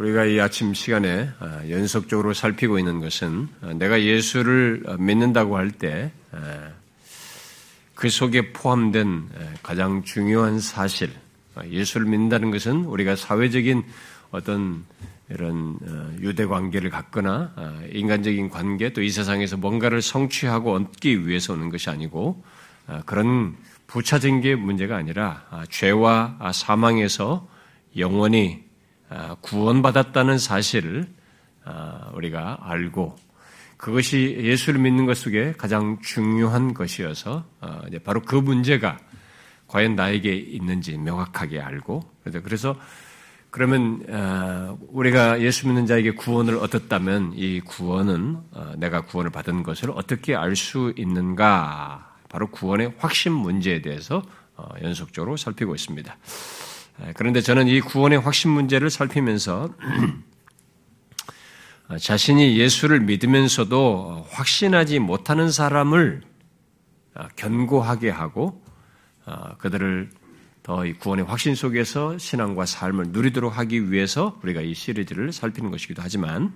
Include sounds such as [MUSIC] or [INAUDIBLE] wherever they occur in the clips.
우리가 이 아침 시간에 아, 연속적으로 살피고 있는 것은 아, 내가 예수를 믿는다고 할 때 그 속에 포함된 가장 중요한 사실, 아, 예수를 믿는다는 것은 우리가 사회적인 어떤 이런 어, 유대 관계를 갖거나 인간적인 관계 또 이 세상에서 뭔가를 성취하고 얻기 위해서 오는 것이 아니고 그런 부차적인 게 문제가 아니라 죄와 사망에서 영원히 아, 구원받았다는 사실을 아, 우리가 알고 그것이 예수를 믿는 것 속에 가장 중요한 것이어서 아, 바로 그 문제가 과연 나에게 있는지 명확하게 알고 그래서 그러면 우리가 예수 믿는 자에게 구원을 얻었다면 이 구원은 내가 구원을 받은 것을 어떻게 알 수 있는가? 바로 구원의 확신 문제에 대해서 어, 연속적으로 살피고 있습니다. 그런데 저는 이 구원의 확신 문제를 살피면서 [CLEARS THROAT] 자신이 예수를 믿으면서도 확신하지 못하는 사람을 아, 견고하게 하고 아, 그들을 더 이 구원의 확신 속에서 신앙과 삶을 누리도록 하기 위해서 우리가 이 시리즈를 살피는 것이기도 하지만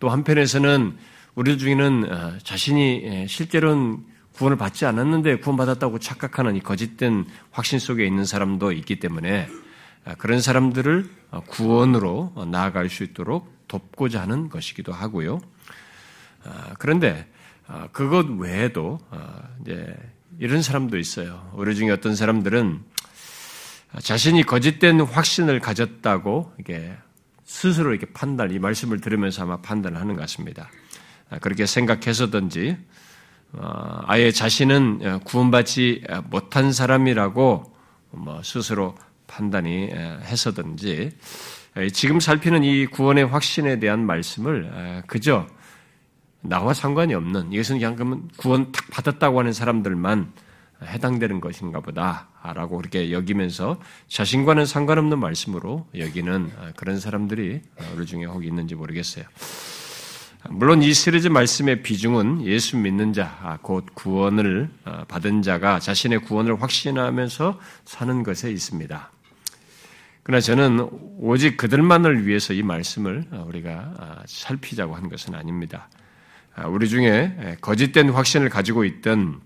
또 한편에서는 우리 중에는 아, 자신이 실제로는 구원을 받지 않았는데 구원받았다고 착각하는 이 거짓된 확신 속에 있는 사람도 있기 때문에 아, 그런 사람들을 어, 구원으로 나아갈 수 있도록 돕고자 하는 것이기도 하고요. 아, 그런데 아, 그것 외에도 이제 이런 사람도 있어요. 우리 중에 어떤 사람들은 자신이 거짓된 확신을 가졌다고 이게 스스로 이렇게 판단, 이 말씀을 들으면서 아마 판단을 하는 것 같습니다. 그렇게 생각해서든지, 어, 아예 자신은 어, 구원받지 못한 사람이라고 뭐 스스로 판단이 해서든지 지금 살피는 이 구원의 확신에 대한 말씀을 그저 나와 상관이 없는 이것은 그냥 구원 탁 받았다고 하는 사람들만 해당되는 것인가 보다라고 그렇게 여기면서 자신과는 상관없는 말씀으로 여기는 그런 사람들이 우리 중에 혹 있는지 모르겠어요. 물론 이 시리즈 말씀의 비중은 예수 믿는 자, 아, 곧 구원을 어, 받은 자가 자신의 구원을 확신하면서 사는 것에 있습니다. 그러나 저는 오직 그들만을 위해서 이 말씀을 우리가 아, 살피자고 한 것은 아닙니다. 아, 우리 중에 거짓된 확신을 가지고 있던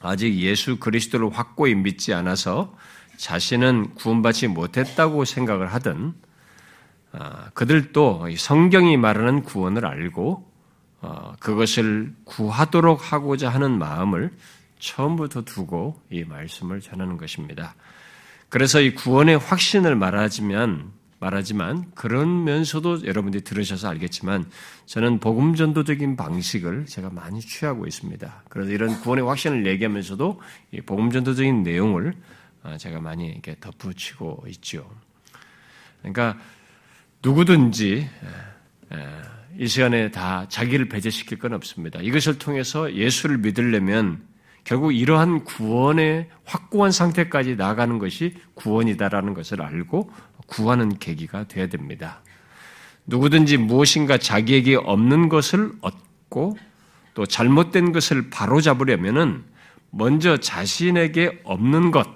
아직 예수 그리스도를 확고히 믿지 않아서 자신은 구원받지 못했다고 생각을 아, 그들도 성경이 말하는 구원을 알고 어, 그것을 구하도록 하고자 하는 마음을 처음부터 두고 이 말씀을 전하는 것입니다. 그래서 이 구원의 확신을 말하지만 말하지만 그런면서도 여러분들이 들으셔서 알겠지만 저는 복음 전도적인 방식을 제가 많이 취하고 있습니다. 그래서 이런 구원의 확신을 얘기하면서도 이 복음 전도적인 내용을 아, 제가 많이 이렇게 덧붙이고 있죠. 그러니까 누구든지 이 시간에 다 자기를 배제시킬 건 없습니다. 이것을 통해서 예수를 믿으려면 결국 이러한 구원의 확고한 상태까지 나가는 것이 구원이다라는 것을 알고 구하는 계기가 되어야 됩니다. 누구든지 무엇인가 자기에게 없는 것을 얻고 또 잘못된 것을 바로잡으려면은 먼저 자신에게 없는 것,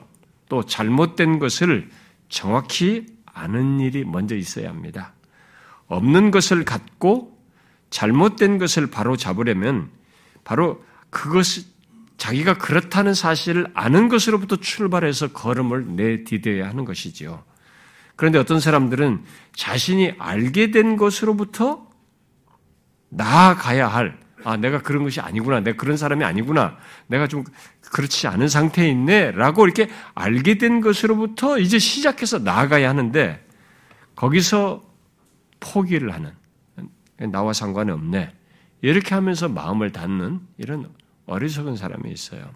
또 잘못된 것을 정확히 아는 일이 먼저 있어야 합니다. 없는 것을 갖고 잘못된 것을 바로 잡으려면 바로 그것을 자기가 그렇다는 사실을 아는 것으로부터 출발해서 걸음을 내디뎌야 하는 것이지요. 그런데 어떤 사람들은 자신이 알게 된 것으로부터 나아가야 할, 아, 내가 그런 것이 아니구나. 내가 그런 사람이 아니구나. 내가 좀 그렇지 않은 상태에 있네. 라고 이렇게 알게 된 것으로부터 이제 시작해서 나아가야 하는데, 거기서 포기를 하는, 나와 상관이 없네. 이렇게 하면서 마음을 닫는 이런 어리석은 사람이 있어요.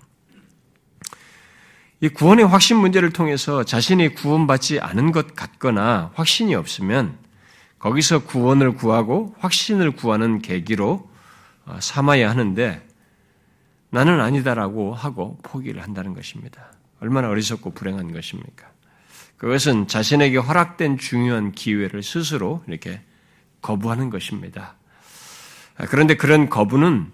이 구원의 확신 문제를 통해서 자신이 구원받지 않은 것 같거나 확신이 없으면 거기서 구원을 구하고 확신을 구하는 계기로 어, 삼아야 하는데 나는 아니다라고 하고 포기를 한다는 것입니다. 얼마나 어리석고 불행한 것입니까? 그것은 자신에게 허락된 중요한 기회를 스스로 이렇게 거부하는 것입니다. 그런데 그런 거부는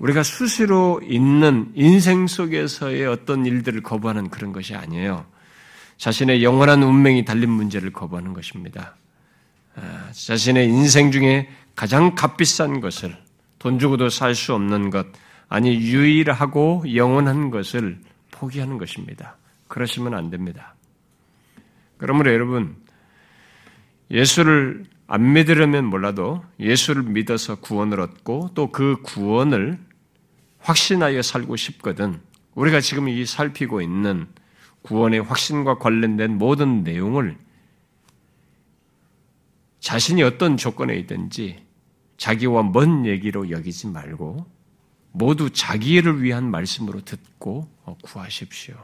우리가 수시로 있는 인생 속에서의 어떤 일들을 거부하는 그런 것이 아니에요. 자신의 영원한 운명이 달린 문제를 거부하는 것입니다. 아, 자신의 인생 중에 가장 값비싼 것을 돈 주고도 살 수 없는 것, 아니 유일하고 영원한 것을 포기하는 것입니다. 그러시면 안 됩니다. 그러므로 여러분, 예수를 안 믿으려면 몰라도 예수를 믿어서 구원을 얻고 또 그 구원을 확신하여 살고 싶거든. 우리가 지금 이 살피고 있는 구원의 확신과 관련된 모든 내용을 자신이 어떤 조건에 있든지 자기와 먼 얘기로 여기지 말고 모두 자기를 위한 말씀으로 듣고 구하십시오.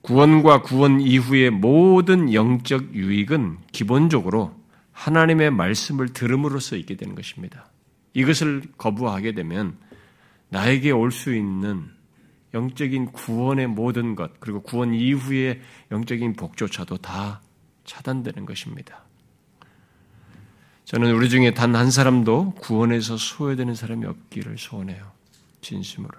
구원과 구원 이후의 모든 영적 유익은 기본적으로 하나님의 말씀을 들음으로써 있게 되는 것입니다. 이것을 거부하게 되면 나에게 올 수 있는 영적인 구원의 모든 것, 그리고 구원 이후의 영적인 복조차도 다 차단되는 것입니다. 저는 우리 중에 단 한 사람도 구원에서 소외되는 사람이 없기를 소원해요. 진심으로.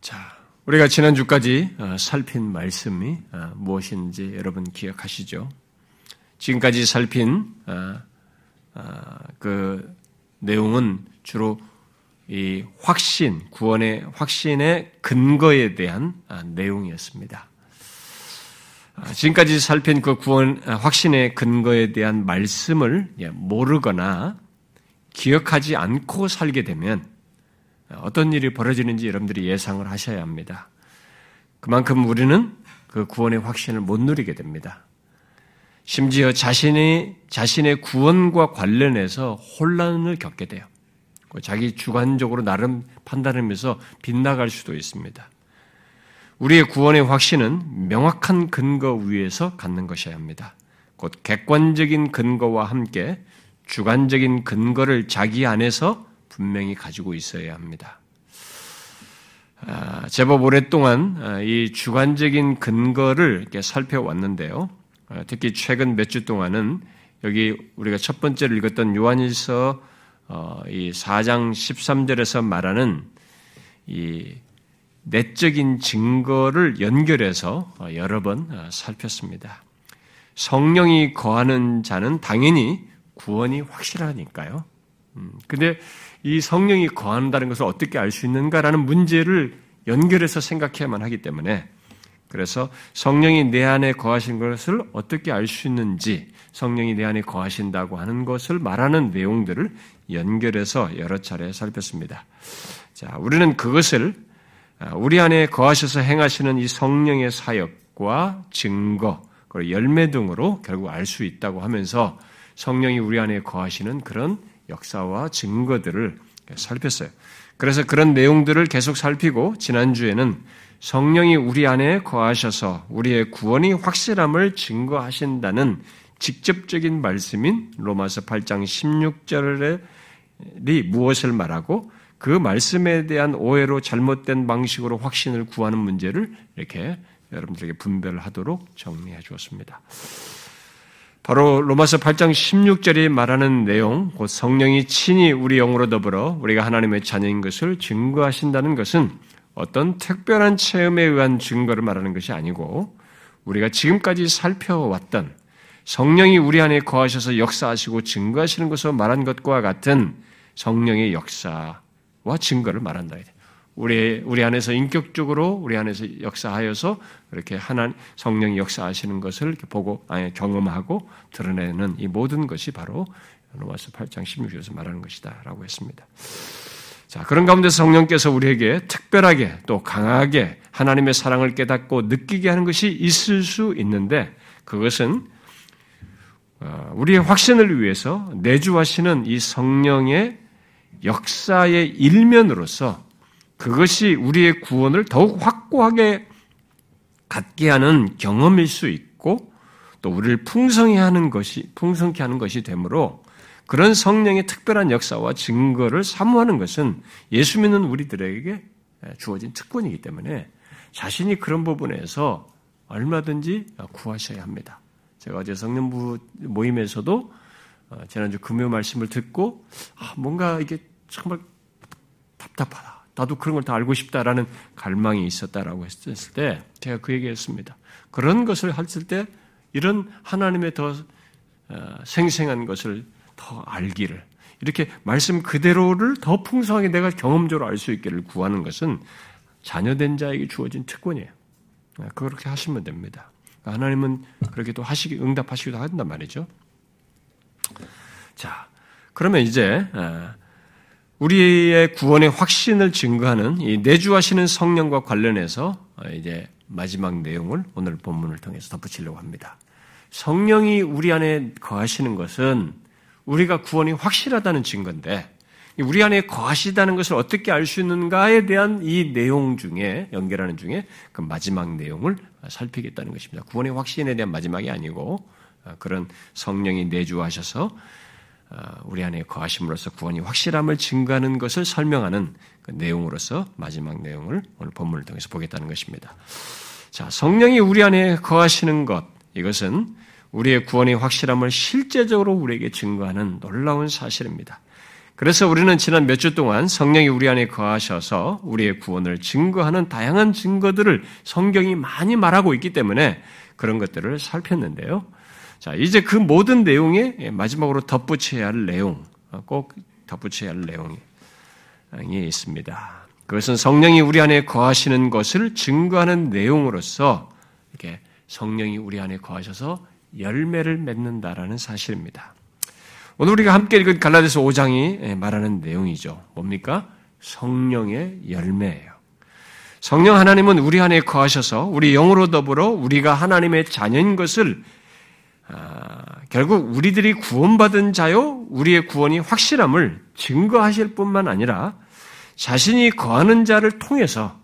자, 우리가 지난주까지 어, 살핀 말씀이 어, 무엇인지 여러분 기억하시죠? 지금까지 살핀 어, 그 내용은 주로 이 확신, 구원의 확신의 근거에 대한 내용이었습니다. 지금까지 살핀 그 구원 확신의 근거에 대한 말씀을 모르거나 기억하지 않고 살게 되면 어떤 일이 벌어지는지 여러분들이 예상을 하셔야 합니다. 그만큼 우리는 그 구원의 확신을 못 누리게 됩니다. 심지어 자신의, 자신의 구원과 관련해서 혼란을 겪게 돼요. 자기 주관적으로 나름 판단하면서 빗나갈 수도 있습니다. 우리의 구원의 확신은 명확한 근거 위에서 갖는 것이어야 합니다. 곧 객관적인 근거와 함께 주관적인 근거를 자기 안에서 분명히 가지고 있어야 합니다. 아, 제법 오랫동안 아, 이 주관적인 근거를 살펴왔는데요. 아, 특히 최근 몇 주 동안은 여기 우리가 첫 번째로 읽었던 요한일서 어, 이 4장 13절에서 말하는 이 내적인 증거를 연결해서 어, 여러 번 어, 살폈습니다. 성령이 거하는 자는 당연히 구원이 확실하니까요. 음, 근데 이 성령이 거한다는 것을 어떻게 알 수 있는가라는 문제를 연결해서 생각해야만 하기 때문에 그래서 성령이 내 안에 거하신 것을 어떻게 알 수 있는지 성령이 내 안에 거하신다고 하는 것을 말하는 내용들을 연결해서 여러 차례 살폈습니다. 자, 우리는 그것을 우리 안에 거하셔서 행하시는 이 성령의 사역과 증거, 그리고 열매 등으로 결국 알 수 있다고 하면서 성령이 우리 안에 거하시는 그런 역사와 증거들을 살폈어요. 그래서 그런 내용들을 계속 살피고 지난주에는 성령이 우리 안에 거하셔서 우리의 구원이 확실함을 증거하신다는 직접적인 말씀인 로마서 8장 16절이 무엇을 말하고 그 말씀에 대한 오해로 잘못된 방식으로 확신을 구하는 문제를 이렇게 여러분들에게 분별하도록 정리해 주었습니다. 바로 로마서 8장 16절이 말하는 내용, 곧 성령이 친히 우리 영으로 더불어 우리가 하나님의 자녀인 것을 증거하신다는 것은 어떤 특별한 체험에 의한 증거를 말하는 것이 아니고 우리가 지금까지 살펴왔던 성령이 우리 안에 거하셔서 역사하시고 증거하시는 것으로 말한 것과 같은 성령의 역사와 증거를 말한다. 우리 우리 안에서 인격적으로 우리 안에서 역사하여서 이렇게 하나 성령이 역사하시는 것을 보고 아니 경험하고 드러내는 이 모든 것이 바로 로마서 8장 16절에서 말하는 것이다라고 했습니다. 자, 그런 가운데 성령께서 우리에게 특별하게 또 강하게 하나님의 사랑을 깨닫고 느끼게 하는 것이 있을 수 있는데 그것은 어, 우리의 확신을 위해서 내주하시는 이 성령의 역사의 일면으로서 그것이 우리의 구원을 더욱 확고하게 갖게 하는 경험일 수 있고 또 우리를 풍성히 하는 것이 풍성케 하는 것이 되므로 그런 성령의 특별한 역사와 증거를 사모하는 것은 예수 믿는 우리들에게 주어진 특권이기 때문에 자신이 그런 부분에서 얼마든지 구하셔야 합니다. 제가 어제 성년부 모임에서도 어, 지난주 금요 말씀을 듣고 아, 뭔가 이게 정말 답답하다. 나도 그런 걸 다 알고 싶다라는 갈망이 있었다라고 했을 때 제가 그 얘기했습니다. 그런 것을 했을 때 이런 하나님의 더 어, 생생한 것을 더 알기를 이렇게 말씀 그대로를 더 풍성하게 내가 경험적으로 알 수 있기를 구하는 것은 자녀된 자에게 주어진 특권이에요. 아, 그렇게 하시면 됩니다. 하나님은 그렇게 또 하시기 응답하시기도 한단 말이죠. 자, 그러면 이제 아, 우리의 구원의 확신을 증거하는 이 내주하시는 성령과 관련해서 이제 마지막 내용을 오늘 본문을 통해서 덧붙이려고 합니다. 성령이 우리 안에 거하시는 것은 우리가 구원이 확실하다는 증거인데 우리 안에 거하시다는 것을 어떻게 알 수 있는가에 대한 이 내용 중에 연결하는 중에 그 마지막 내용을 살피겠다는 것입니다. 구원의 확신에 대한 마지막이 아니고 그런 성령이 내주하셔서 우리 안에 거하심으로써 구원이 확실함을 증거하는 것을 설명하는 그 내용으로서 마지막 내용을 오늘 본문을 통해서 보겠다는 것입니다. 자, 성령이 우리 안에 거하시는 것 이것은 우리의 구원의 확실함을 실제적으로 우리에게 증거하는 놀라운 사실입니다. 그래서 우리는 지난 몇 주 동안 성령이 우리 안에 거하셔서 우리의 구원을 증거하는 다양한 증거들을 성경이 많이 말하고 있기 때문에 그런 것들을 살폈는데요. 자, 이제 그 모든 내용에 마지막으로 덧붙여야 할 내용, 꼭 덧붙여야 할 내용이 있습니다. 그것은 성령이 우리 안에 거하시는 것을 증거하는 내용으로서 이렇게 성령이 우리 안에 거하셔서 열매를 맺는다라는 사실입니다. 오늘 우리가 함께 읽은 갈라디아서 5장이 말하는 내용이죠. 뭡니까? 성령의 열매예요. 성령 하나님은 우리 안에 거하셔서 우리 영으로 더불어 우리가 하나님의 자녀인 것을 아, 결국 우리들이 구원받은 자요, 우리의 구원이 확실함을 증거하실 뿐만 아니라 자신이 거하는 자를 통해서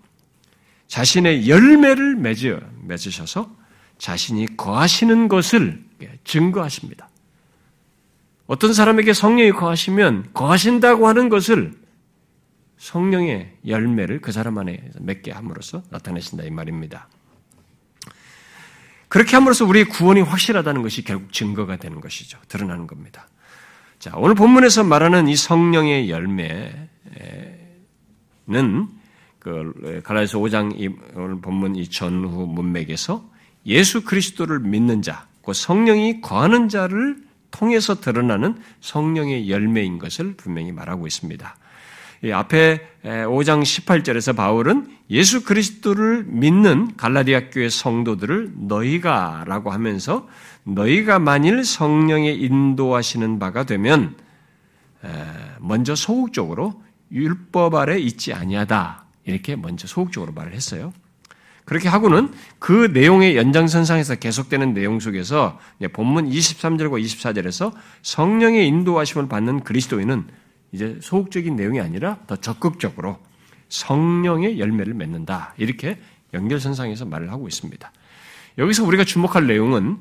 자신의 열매를 맺으, 맺으셔서 자신이 거하시는 것을 증거하십니다. 어떤 사람에게 성령이 거하시면 거하신다고 하는 것을 성령의 열매를 그 사람 안에 맺게 함으로써 나타내신다 이 말입니다. 그렇게 함으로써 우리의 구원이 확실하다는 것이 결국 증거가 되는 것이죠. 드러나는 겁니다. 자, 오늘 본문에서 말하는 이 성령의 열매는 그 갈라디아서 5장 오늘 본문 이 전후 문맥에서 예수 그리스도를 믿는 자, 그 성령이 거하는 자를 통해서 드러나는 성령의 열매인 것을 분명히 말하고 있습니다. 앞에 5장 18절에서 바울은 예수 그리스도를 믿는 갈라디아 교회 성도들을 너희가 라고 하면서 너희가 만일 성령의 인도하시는 바가 되면 먼저 소극적으로 율법 아래 있지 아니하다 이렇게 먼저 소극적으로 말을 했어요. 그렇게 하고는 그 내용의 연장선상에서 계속되는 내용 속에서 본문 23절과 24절에서 성령의 인도하심을 받는 그리스도인은 이제 소극적인 내용이 아니라 더 적극적으로 성령의 열매를 맺는다. 이렇게 연결선상에서 말을 하고 있습니다. 여기서 우리가 주목할 내용은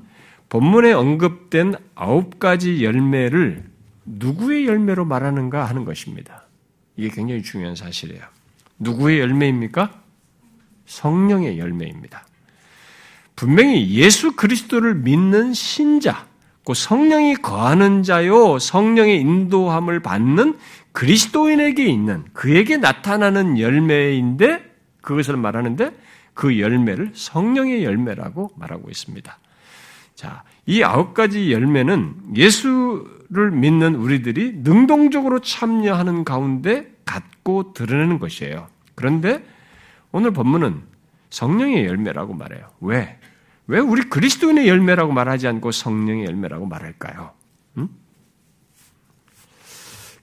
본문에 언급된 아홉 가지 열매를 누구의 열매로 말하는가 하는 것입니다. 이게 굉장히 중요한 사실이에요. 누구의 열매입니까? 성령의 열매입니다. 분명히 예수 그리스도를 믿는 신자, 그 성령이 거하는 자요, 성령의 인도함을 받는 그리스도인에게 있는 그에게 나타나는 열매인데 그것을 말하는데 그 열매를 성령의 열매라고 말하고 있습니다. 자, 이 아홉 가지 열매는 예수를 믿는 우리들이 능동적으로 참여하는 가운데 갖고 드러내는 것이에요. 그런데 오늘 본문은 성령의 열매라고 말해요. 왜? 왜 우리 그리스도인의 열매라고 말하지 않고 성령의 열매라고 말할까요? 음?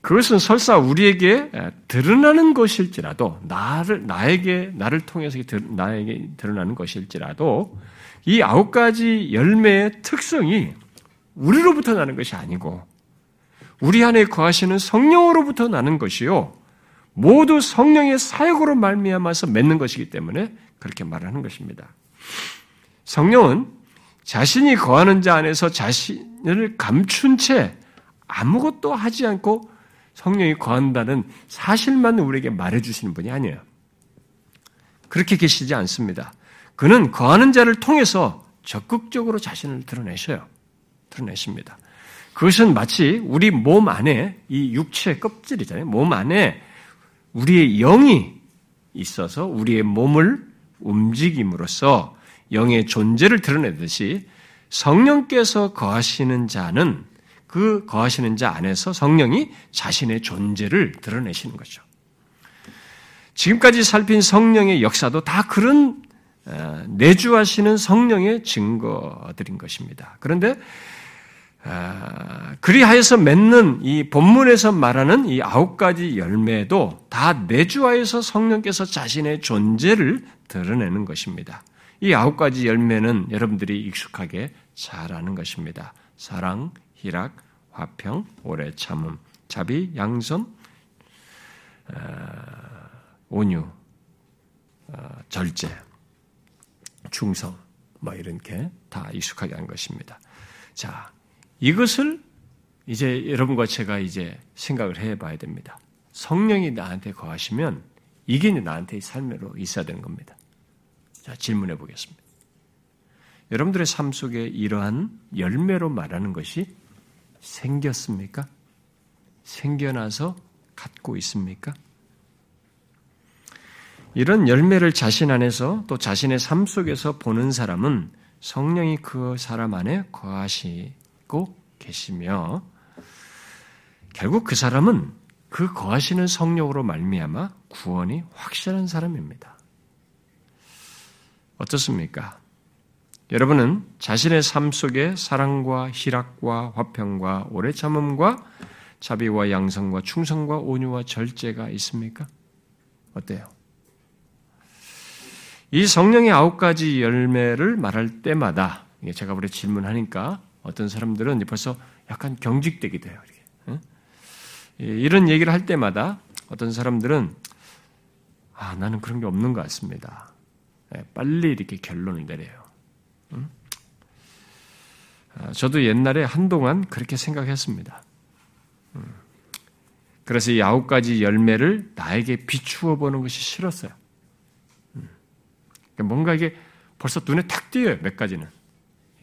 그것은 설사 우리에게 드러나는 것일지라도 나를 나에게 나를 통해서 나에게 드러나는 것일지라도 이 아홉 가지 열매의 특성이 우리로부터 나는 것이 아니고 우리 안에 거하시는 성령으로부터 나는 것이요 모두 성령의 사역으로 말미암아서 맺는 것이기 때문에 그렇게 말하는 것입니다. 성령은 자신이 거하는 자 안에서 자신을 감춘 채 아무것도 하지 않고 성령이 거한다는 사실만 우리에게 말해주시는 분이 아니에요. 그렇게 계시지 않습니다. 그는 거하는 자를 통해서 적극적으로 자신을 드러내셔요. 드러내십니다. 그것은 마치 우리 몸 안에 이 육체 껍질이잖아요. 몸 안에 우리의 영이 있어서 우리의 몸을 움직임으로써 영의 존재를 드러내듯이 성령께서 거하시는 자는 그 거하시는 자 안에서 성령이 자신의 존재를 드러내시는 거죠. 지금까지 살핀 성령의 역사도 다 그런 어, 내주하시는 성령의 증거들인 것입니다. 그런데 어, 그리하여서 맺는 이 본문에서 말하는 이 아홉 가지 열매도 다 내주하여서 성령께서 자신의 존재를 드러내는 것입니다. 이 아홉 가지 열매는 여러분들이 익숙하게 잘 아는 것입니다. 사랑, 희락, 화평, 오래 참음, 자비, 양선, 어, 온유, 절제. 충성, 뭐 이렇게 다 익숙하게 한 것입니다. 자, 이것을 이제 여러분과 제가 이제 생각을 해 봐야 됩니다. 성령이 나한테 거하시면 이게 나한테 삶으로 있어야 되는 겁니다. 자, 질문해 보겠습니다. 여러분들의 삶 속에 이러한 열매로 말하는 것이 생겼습니까? 생겨나서 갖고 있습니까? 이런 열매를 자신 안에서 또 자신의 삶 속에서 보는 사람은 성령이 그 사람 안에 거하시 고 계시며 결국 그 사람은 그 거하시는 성령으로 말미암아 구원이 확실한 사람입니다. 어떻습니까? 여러분은 자신의 삶 속에 사랑과 희락과 화평과 오래 참음과 자비와 양성과 충성과 온유와 절제가 있습니까? 어때요? 이 성령의 아홉 가지 열매를 말할 때마다 제가 우리 질문하니까 어떤 사람들은 벌써 약간 돼요. 이렇게. 이런 얘기를 할 때마다 어떤 사람들은 아 나는 그런 게 없는 것 같습니다. 예, 빨리 이렇게 결론을 내려요. 아, 저도 옛날에 한동안 그렇게 생각했습니다. 그래서 이 아홉 가지 열매를 나에게 비추어 보는 것이 싫었어요. 그러니까 뭔가 이게 벌써 눈에 탁 띄어요, 몇 가지는.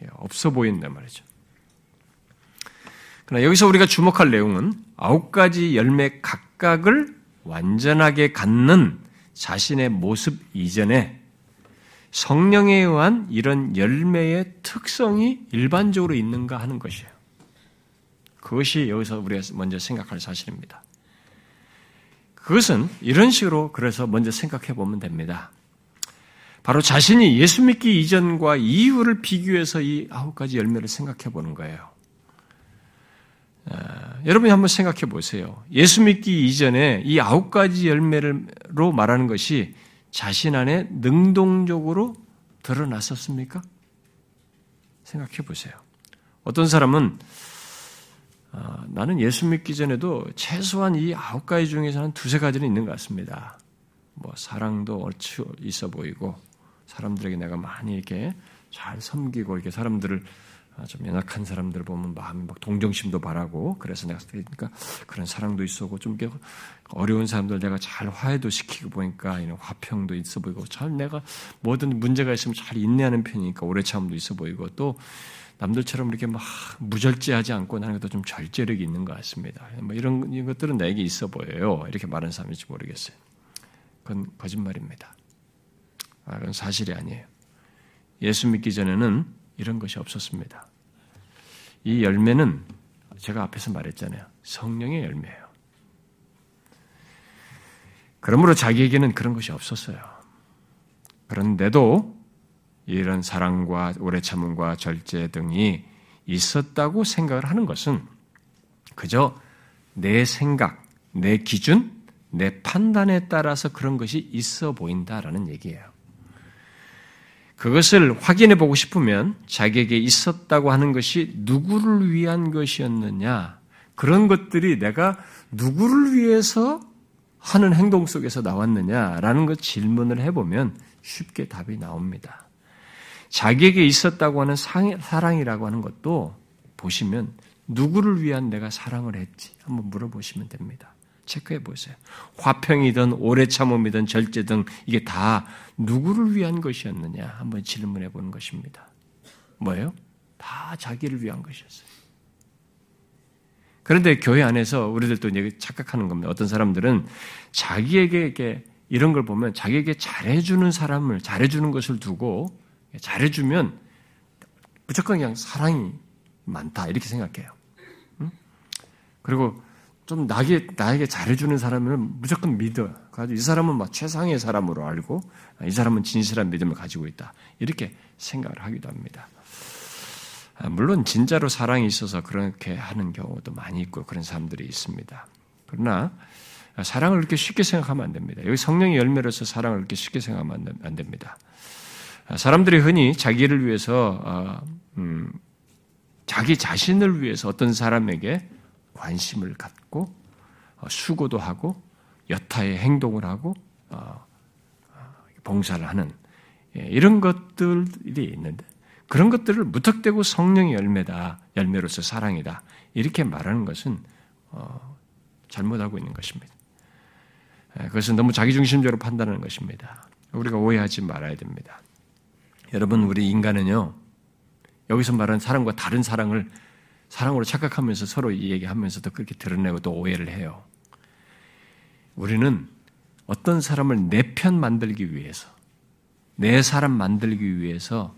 예, 없어 보인단 말이죠. 그러나 여기서 우리가 주목할 내용은 아홉 가지 열매 각각을 완전하게 갖는 자신의 모습 이전에 성령에 의한 이런 열매의 특성이 일반적으로 있는가 하는 것이에요. 그것이 여기서 우리가 먼저 생각할 사실입니다. 그것은 이런 식으로 그래서 먼저 생각해 보면 됩니다. 바로 자신이 예수 믿기 이전과 이후를 비교해서 이 아홉 가지 열매를 생각해 보는 거예요. 아, 여러분이 한번 생각해 보세요. 예수 믿기 이전에 이 아홉 가지 열매로 말하는 것이 자신 안에 능동적으로 드러났었습니까? 생각해 보세요. 어떤 사람은 아, 나는 예수 믿기 전에도 최소한 이 아홉 가지 중에서 한 두세 가지는 있는 것 같습니다. 뭐 사랑도 얼추 있어 보이고 사람들에게 내가 많이 이렇게 잘 섬기고 이렇게 사람들을 아, 좀 연약한 사람들 보면 마음이 막 동정심도 바라고 그래서 내가 그러니까 그런 사랑도 있었고 좀 어려운 사람들 내가 잘 화해도 시키고 보니까 이런 화평도 있어 보이고 잘 내가 뭐든 문제가 있으면 잘 인내하는 편이니까 오래 참음도 있어 보이고 또 남들처럼 이렇게 막 무절제하지 않고 나는 것도 좀 절제력이 있는 것 같습니다. 뭐 이런 것들은 나에게 있어 보여요. 이렇게 말하는 사람일지 모르겠어요. 그건 거짓말입니다. 아, 그건 사실이 아니에요. 예수 믿기 전에는 이런 것이 없었습니다. 이 열매는 제가 앞에서 말했잖아요. 성령의 열매예요. 그러므로 자기에게는 그런 것이 없었어요. 그런데도 이런 사랑과 오래 참음과 절제 등이 있었다고 생각을 하는 것은 그저 내 생각, 내 기준, 내 판단에 따라서 그런 것이 있어 보인다라는 얘기예요. 그것을 확인해 보고 싶으면 자기에게 있었다고 하는 것이 누구를 위한 것이었느냐, 그런 것들이 내가 누구를 위해서 하는 행동 속에서 나왔느냐라는 것 질문을 해보면 쉽게 답이 나옵니다. 자기에게 있었다고 하는 사랑이라고 하는 것도 보시면 누구를 위한 내가 사랑을 했지 한번 물어보시면 됩니다. 체크해 보세요. 화평이든 오래 참음이든 절제 등 이게 다 누구를 위한 것이었느냐 한번 질문해 보는 것입니다. 뭐예요? 다 자기를 위한 것이었어요. 그런데 교회 안에서 우리들도 착각하는 겁니다. 어떤 사람들은 자기에게 이런 걸 보면 자기에게 잘해주는 사람을 잘해주는 것을 두고 잘해주면 무조건 그냥 사랑이 많다 이렇게 생각해요. 그리고 좀 나에게, 나에게 잘해주는 사람은 무조건 믿어. 이 사람은 막 최상의 사람으로 알고 이 사람은 진실한 믿음을 가지고 있다. 이렇게 생각을 하기도 합니다. 아, 물론 진짜로 사랑이 있어서 그렇게 하는 경우도 많이 있고 그런 사람들이 있습니다. 그러나 사랑을 그렇게 쉽게 생각하면 안 됩니다. 여기 성령의 열매로서 사랑을 그렇게 쉽게 생각하면 안 됩니다. 아, 사람들이 흔히 자기를 위해서 어, 음, 자기 자신을 위해서 어떤 사람에게 관심을 갖고 어, 수고도 하고 여타의 행동을 하고 어, 봉사를 하는 예, 이런 것들이 있는데 그런 것들을 무턱대고 성령의 열매다 열매로서 사랑이다 이렇게 말하는 것은 잘못하고 있는 것입니다. 예, 그것은 너무 자기중심적으로 판단하는 것입니다. 우리가 오해하지 말아야 됩니다. 여러분, 우리 인간은요, 여기서 말하는 사랑과 다른 사랑을 사랑으로 착각하면서 서로 얘기하면서도 그렇게 드러내고 또 오해를 해요. 우리는 어떤 사람을 내 편 만들기 위해서, 내 사람 만들기 위해서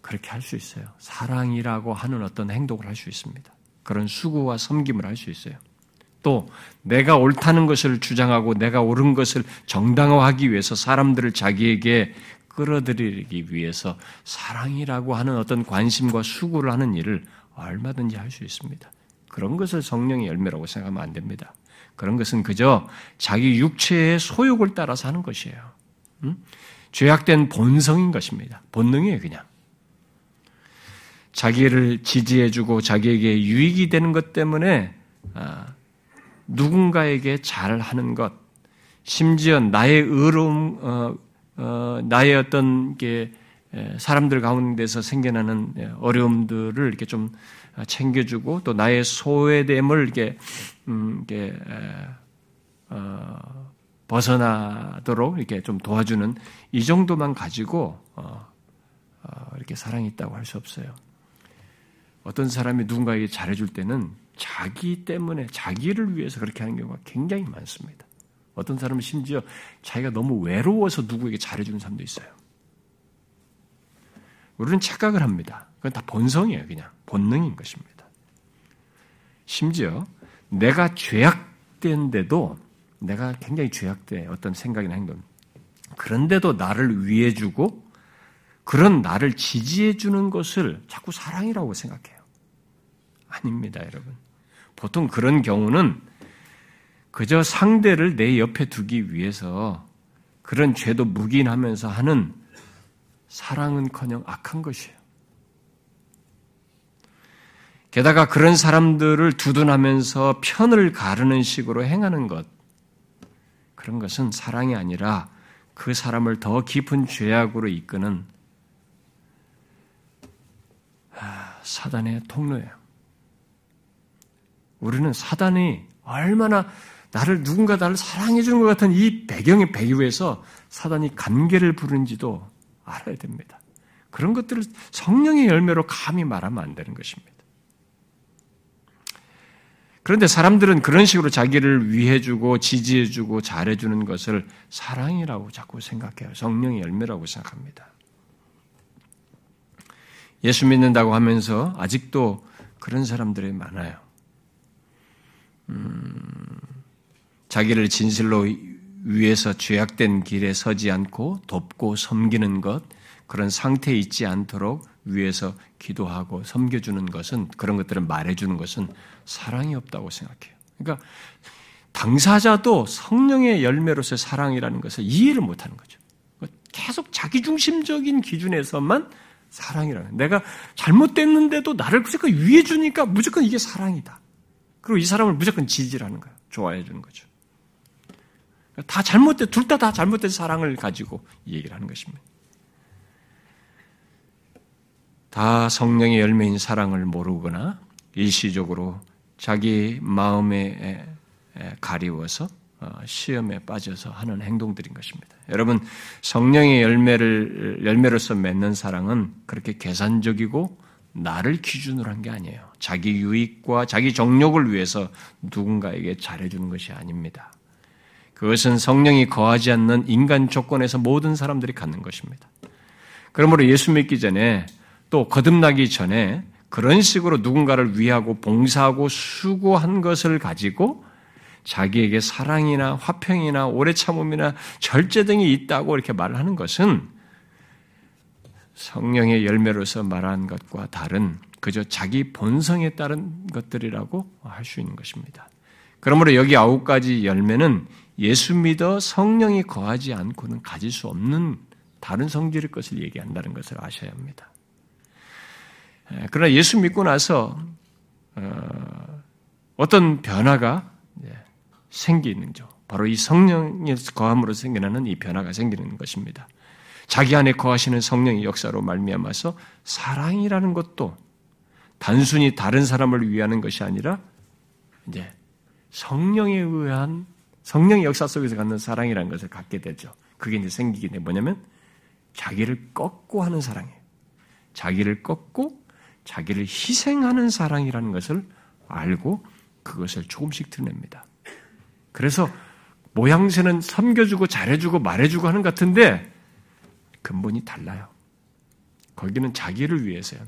그렇게 할 수 있어요. 사랑이라고 하는 어떤 행동을 할 수 있습니다. 그런 수고와 섬김을 할 수 있어요. 또 내가 옳다는 것을 주장하고 내가 옳은 것을 정당화하기 위해서 사람들을 자기에게 끌어들이기 위해서 사랑이라고 하는 어떤 관심과 수고를 하는 일을 얼마든지 할 수 있습니다. 그런 것을 성령의 열매라고 생각하면 안 됩니다. 그런 것은 그저 자기 육체의 소욕을 따라서 하는 것이에요. 음? 죄악된 본성인 것입니다. 본능이에요, 그냥. 자기를 지지해주고 자기에게 유익이 되는 것 때문에 아, 누군가에게 잘하는 것, 심지어 나의 의로움, 어, 어, 나의 어떤 게 사람들 가운데서 생겨나는 어려움들을 이렇게 좀 챙겨주고 또 나의 소외됨을 이렇게, 음, 이렇게 어, 벗어나도록 이렇게 좀 도와주는 이 정도만 가지고 어, 어, 이렇게 사랑이 있다고 할 수 없어요. 어떤 사람이 누군가에게 잘해줄 때는 자기 때문에 자기를 위해서 그렇게 하는 경우가 굉장히 많습니다. 어떤 사람은 심지어 자기가 너무 외로워서 누구에게 잘해주는 사람도 있어요. 우리는 착각을 합니다. 그건 다 본성이에요, 그냥. 본능인 것입니다. 심지어 내가 죄악된데도 내가 굉장히 죄악돼 어떤 생각이나 행동. 그런데도 나를 위해주고 그런 나를 지지해주는 것을 자꾸 사랑이라고 생각해요. 아닙니다, 여러분. 보통 그런 경우는 그저 상대를 내 옆에 두기 위해서 그런 죄도 묵인하면서 하는 사랑은커녕 악한 것이에요. 게다가 그런 사람들을 두둔하면서 편을 가르는 식으로 행하는 것, 그런 것은 사랑이 아니라 그 사람을 더 깊은 죄악으로 이끄는 사단의 통로예요. 우리는 사단이 얼마나 나를 누군가 나를 사랑해 주는 것 같은 이 배경의 배후에서 사단이 관계를 부른지도 알아야 됩니다. 그런 것들을 성령의 열매로 감히 말하면 안 되는 것입니다. 그런데 사람들은 그런 식으로 자기를 위해주고 지지해주고 잘해주는 것을 사랑이라고 자꾸 생각해요. 성령의 열매라고 생각합니다. 예수 믿는다고 하면서 아직도 그런 사람들이 많아요. 음, 자기를 진실로 위해서 죄악된 길에 서지 않고 돕고 섬기는 것, 그런 상태에 있지 않도록 위해서 기도하고 섬겨주는 것은, 그런 것들을 말해주는 것은 사랑이 없다고 생각해요. 그러니까 당사자도 성령의 열매로서의 사랑이라는 것을 이해를 못하는 거죠. 계속 자기중심적인 기준에서만 사랑이라는. 내가 잘못됐는데도 나를 무조건 위해 주니까 무조건 이게 사랑이다. 그리고 이 사람을 무조건 지지라는 거예요. 좋아해 주는 거죠. 다 잘못된, 둘다 다 잘못된 사랑을 가지고 이 얘기를 하는 것입니다. 다 성령의 열매인 사랑을 모르거나 일시적으로 자기 마음에 가리워서 어, 시험에 빠져서 하는 행동들인 것입니다. 여러분, 성령의 열매를, 열매로서 맺는 사랑은 그렇게 계산적이고 나를 기준으로 한 게 아니에요. 자기 유익과 자기 정욕을 위해서 누군가에게 잘해주는 것이 아닙니다. 그것은 성령이 거하지 않는 인간 조건에서 모든 사람들이 갖는 것입니다. 그러므로 예수 믿기 전에 또 거듭나기 전에 그런 식으로 누군가를 위하고 봉사하고 수고한 것을 가지고 자기에게 사랑이나 화평이나 오래 참음이나 절제 등이 있다고 이렇게 말을 하는 것은 성령의 열매로서 말한 것과 다른 그저 자기 본성에 따른 것들이라고 할 수 있는 것입니다. 그러므로 여기 아홉 가지 열매는 예수 믿어 성령이 거하지 않고는 가질 수 없는 다른 성질의 것을 얘기한다는 것을 아셔야 합니다. 그러나 예수 믿고 나서 어, 어떤 변화가 생기는죠. 바로 이 성령의 거함으로 생겨나는 이 변화가 생기는 것입니다. 자기 안에 거하시는 성령의 역사로 말미암아서 사랑이라는 것도 단순히 다른 사람을 위하는 것이 아니라 이제 성령에 의한 성령의 역사 속에서 갖는 사랑이라는 것을 갖게 되죠. 그게 이제 생기게 돼 뭐냐면 자기를 꺾고 하는 사랑이에요. 자기를 꺾고 자기를 희생하는 사랑이라는 것을 알고 그것을 조금씩 드냅니다. 그래서 모양새는 섬겨주고 잘해주고 말해주고 하는 것 같은데 근본이 달라요. 거기는 자기를 위해서요.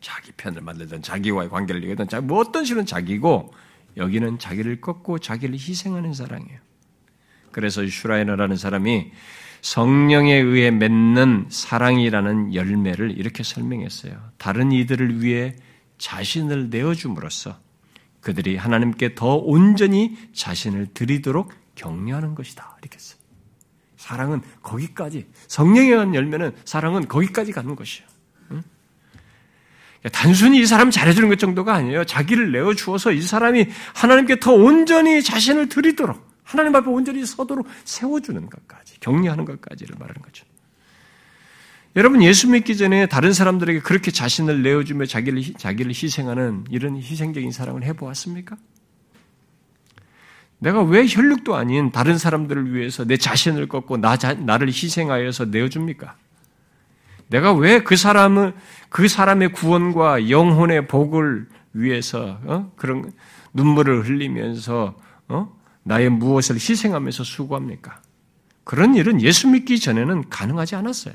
자기 편을 만들든 자기와의 관계를 얘기하든 뭐 어떤 식으로 자기고 여기는 자기를 꺾고 자기를 희생하는 사랑이에요. 그래서 슈라이너라는 사람이 성령에 의해 맺는 사랑이라는 열매를 이렇게 설명했어요. 다른 이들을 위해 자신을 내어줌으로써 그들이 하나님께 더 온전히 자신을 드리도록 격려하는 것이다. 이렇게 했어요. 사랑은 거기까지, 성령에 의한 열매는 사랑은 거기까지 가는 것이에요. 단순히 이 사람 잘해주는 것 정도가 아니에요. 자기를 내어주어서 이 사람이 하나님께 더 온전히 자신을 드리도록, 하나님 앞에 온전히 서도록 세워주는 것까지, 격려하는 것까지를 말하는 거죠. 여러분, 예수 믿기 전에 다른 사람들에게 그렇게 자신을 내어주며 자기를, 자기를 희생하는 이런 희생적인 사랑을 해보았습니까? 내가 왜 혈육도 아닌 다른 사람들을 위해서 내 자신을 꺾고 나, 나를 희생하여서 내어줍니까? 내가 왜 그 사람을, 그 사람의 구원과 영혼의 복을 위해서, 어? 그런 눈물을 흘리면서, 어? 나의 무엇을 희생하면서 수고합니까? 그런 일은 예수 믿기 전에는 가능하지 않았어요.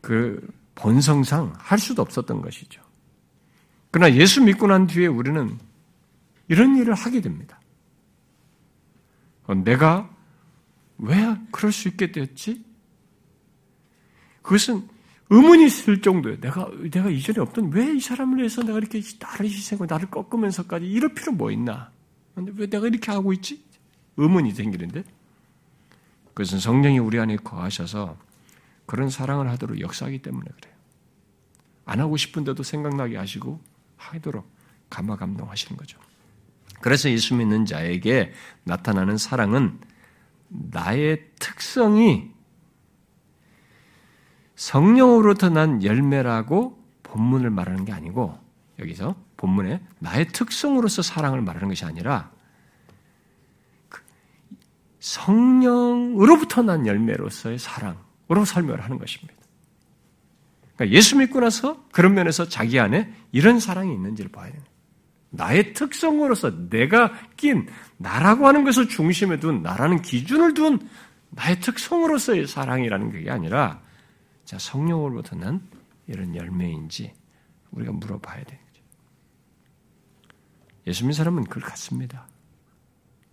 그 본성상 할 수도 없었던 것이죠. 그러나 예수 믿고 난 뒤에 우리는 이런 일을 하게 됩니다. 어, 내가 왜 그럴 수 있게 됐지? 그것은 의문이 있을 정도예요. 내가, 내가 이전에 없던 왜 이 사람을 위해서 내가 이렇게 나를 희생하고 나를 꺾으면서까지 이럴 필요 뭐 있나? 근데 왜 내가 이렇게 하고 있지? 의문이 생기는데? 그것은 성령이 우리 안에 거하셔서 그런 사랑을 하도록 역사하기 때문에 그래요. 안 하고 싶은데도 생각나게 하시고 하도록 감화 감동하시는 거죠. 그래서 예수 믿는 자에게 나타나는 사랑은 나의 특성이 성령으로부터 난 열매라고 본문을 말하는 게 아니고 여기서 본문에 나의 특성으로서 사랑을 말하는 것이 아니라 그 성령으로부터 난 열매로서의 사랑으로 설명을 하는 것입니다. 그러니까 예수 믿고 나서 그런 면에서 자기 안에 이런 사랑이 있는지를 봐야 됩니다. 나의 특성으로서 내가 낀 나라고 하는 것을 중심에 둔 나라는 기준을 둔 나의 특성으로서의 사랑이라는 게 아니라 자 성령으로부터 난 이런 열매인지 우리가 물어봐야 되는 거죠. 예수 믿는 사람은 그걸 갖습니다.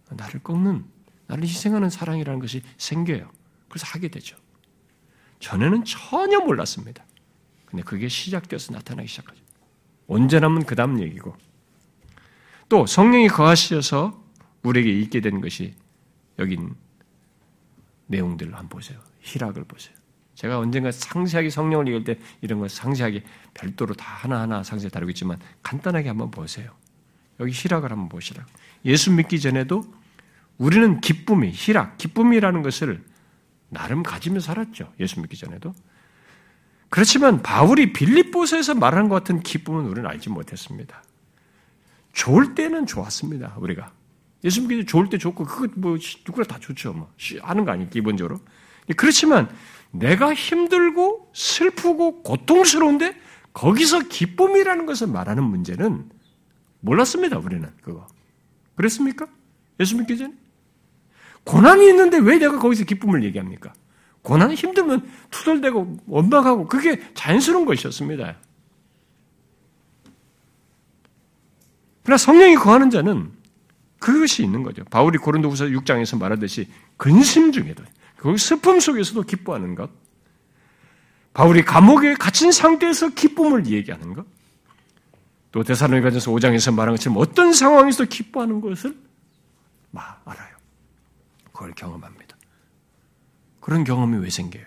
나를 꺾는 나를 희생하는 사랑이라는 것이 생겨요. 그래서 하게 되죠. 전에는 전혀 몰랐습니다. 근데 그게 시작되어서 나타나기 시작하죠. 언제나면 그 다음 얘기고 또 성령이 거하셔서 우리에게 있게 된 것이 여긴 내용들을 한번 보세요. 희락을 보세요. 제가 언젠가 상세하게 성령을 읽을 때 이런 걸 상세하게 별도로 다 하나하나 상세히 다루고 있지만 간단하게 한번 보세요. 여기 희락을 한번 보시라. 예수 믿기 전에도 우리는 기쁨이, 희락, 기쁨이라는 것을 나름 가지며 살았죠. 예수 믿기 전에도. 그렇지만 바울이 빌립보서에서 말하는 것 같은 기쁨은 우리는 알지 못했습니다. 좋을 때는 좋았습니다. 우리가 예수 믿기 좋을 때 좋고 그거 뭐 누구나 다 좋죠. 뭐 하는 거 아니에요. 기본적으로. 그렇지만 내가 힘들고 슬프고 고통스러운데 거기서 기쁨이라는 것을 말하는 문제는 몰랐습니다. 우리는 그거. 그랬습니까? 예수 믿기 전에? 고난이 있는데 왜 내가 거기서 기쁨을 얘기합니까? 고난이 힘들면 투덜대고 원망하고 그게 자연스러운 것이었습니다. 그러나 성령이 거하는 자는 그것이 있는 거죠. 바울이 고린도후서 6장에서 말하듯이 근심 중에도 그 슬픔 속에서도 기뻐하는 것. 바울이 감옥에 갇힌 상태에서 기쁨을 얘기하는 것. 또 대사로니가전서 5장에서 말한 것처럼 어떤 상황에서 기뻐하는 것을 알아요. 그걸 경험합니다. 그런 경험이 왜 생겨요?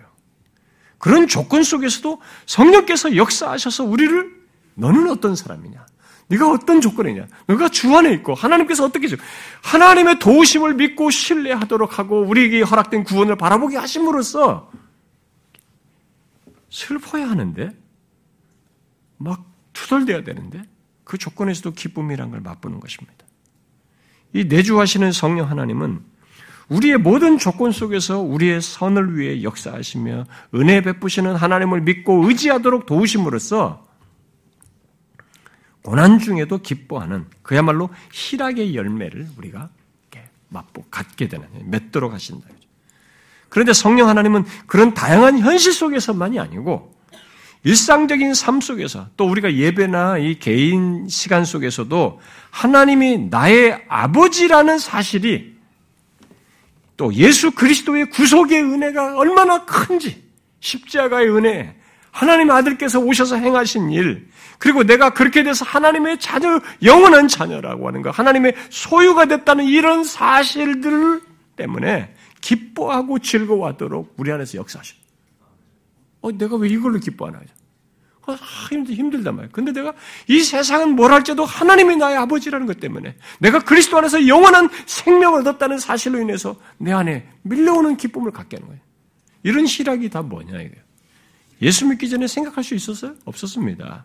그런 조건 속에서도 성령께서 역사하셔서 우리를 너는 어떤 사람이냐? 네가 어떤 조건이냐? 너가 주 안에 있고 하나님께서 어떻게 죠 하나님의 도우심을 믿고 신뢰하도록 하고 우리에게 허락된 구원을 바라보게 하심으로써 슬퍼야 하는데 막 투덜대야 되는데 그 조건에서도 기쁨이란 걸 맛보는 것입니다. 이 내주하시는 성령 하나님은 우리의 모든 조건 속에서 우리의 선을 위해 역사하시며 은혜 베푸시는 하나님을 믿고 의지하도록 도우심으로써 고난 중에도 기뻐하는 그야말로 희락의 열매를 우리가 맛보 갖게 되는 맺도록 하신다. 그런데 성령 하나님은 그런 다양한 현실 속에서만이 아니고 일상적인 삶 속에서 또 우리가 예배나 이 개인 시간 속에서도 하나님이 나의 아버지라는 사실이 또 예수 그리스도의 구속의 은혜가 얼마나 큰지 십자가의 은혜, 하나님의 아들께서 오셔서 행하신 일, 그리고 내가 그렇게 돼서 하나님의 자녀, 영원한 자녀라고 하는 것, 하나님의 소유가 됐다는 이런 사실들 때문에 기뻐하고 즐거워하도록 우리 안에서 역사하셔. 어, 내가 왜 이걸로 기뻐하나? 어, 힘들, 힘들단 말이야. 근데 내가 이 세상은 뭘 할지도 하나님이 나의 아버지라는 것 때문에 내가 그리스도 안에서 영원한 생명을 얻었다는 사실로 인해서 내 안에 밀려오는 기쁨을 갖게 하는 거예요. 이런 시락이 다 뭐냐, 이거예요. 예수 믿기 전에 생각할 수 있었어요? 없었습니다.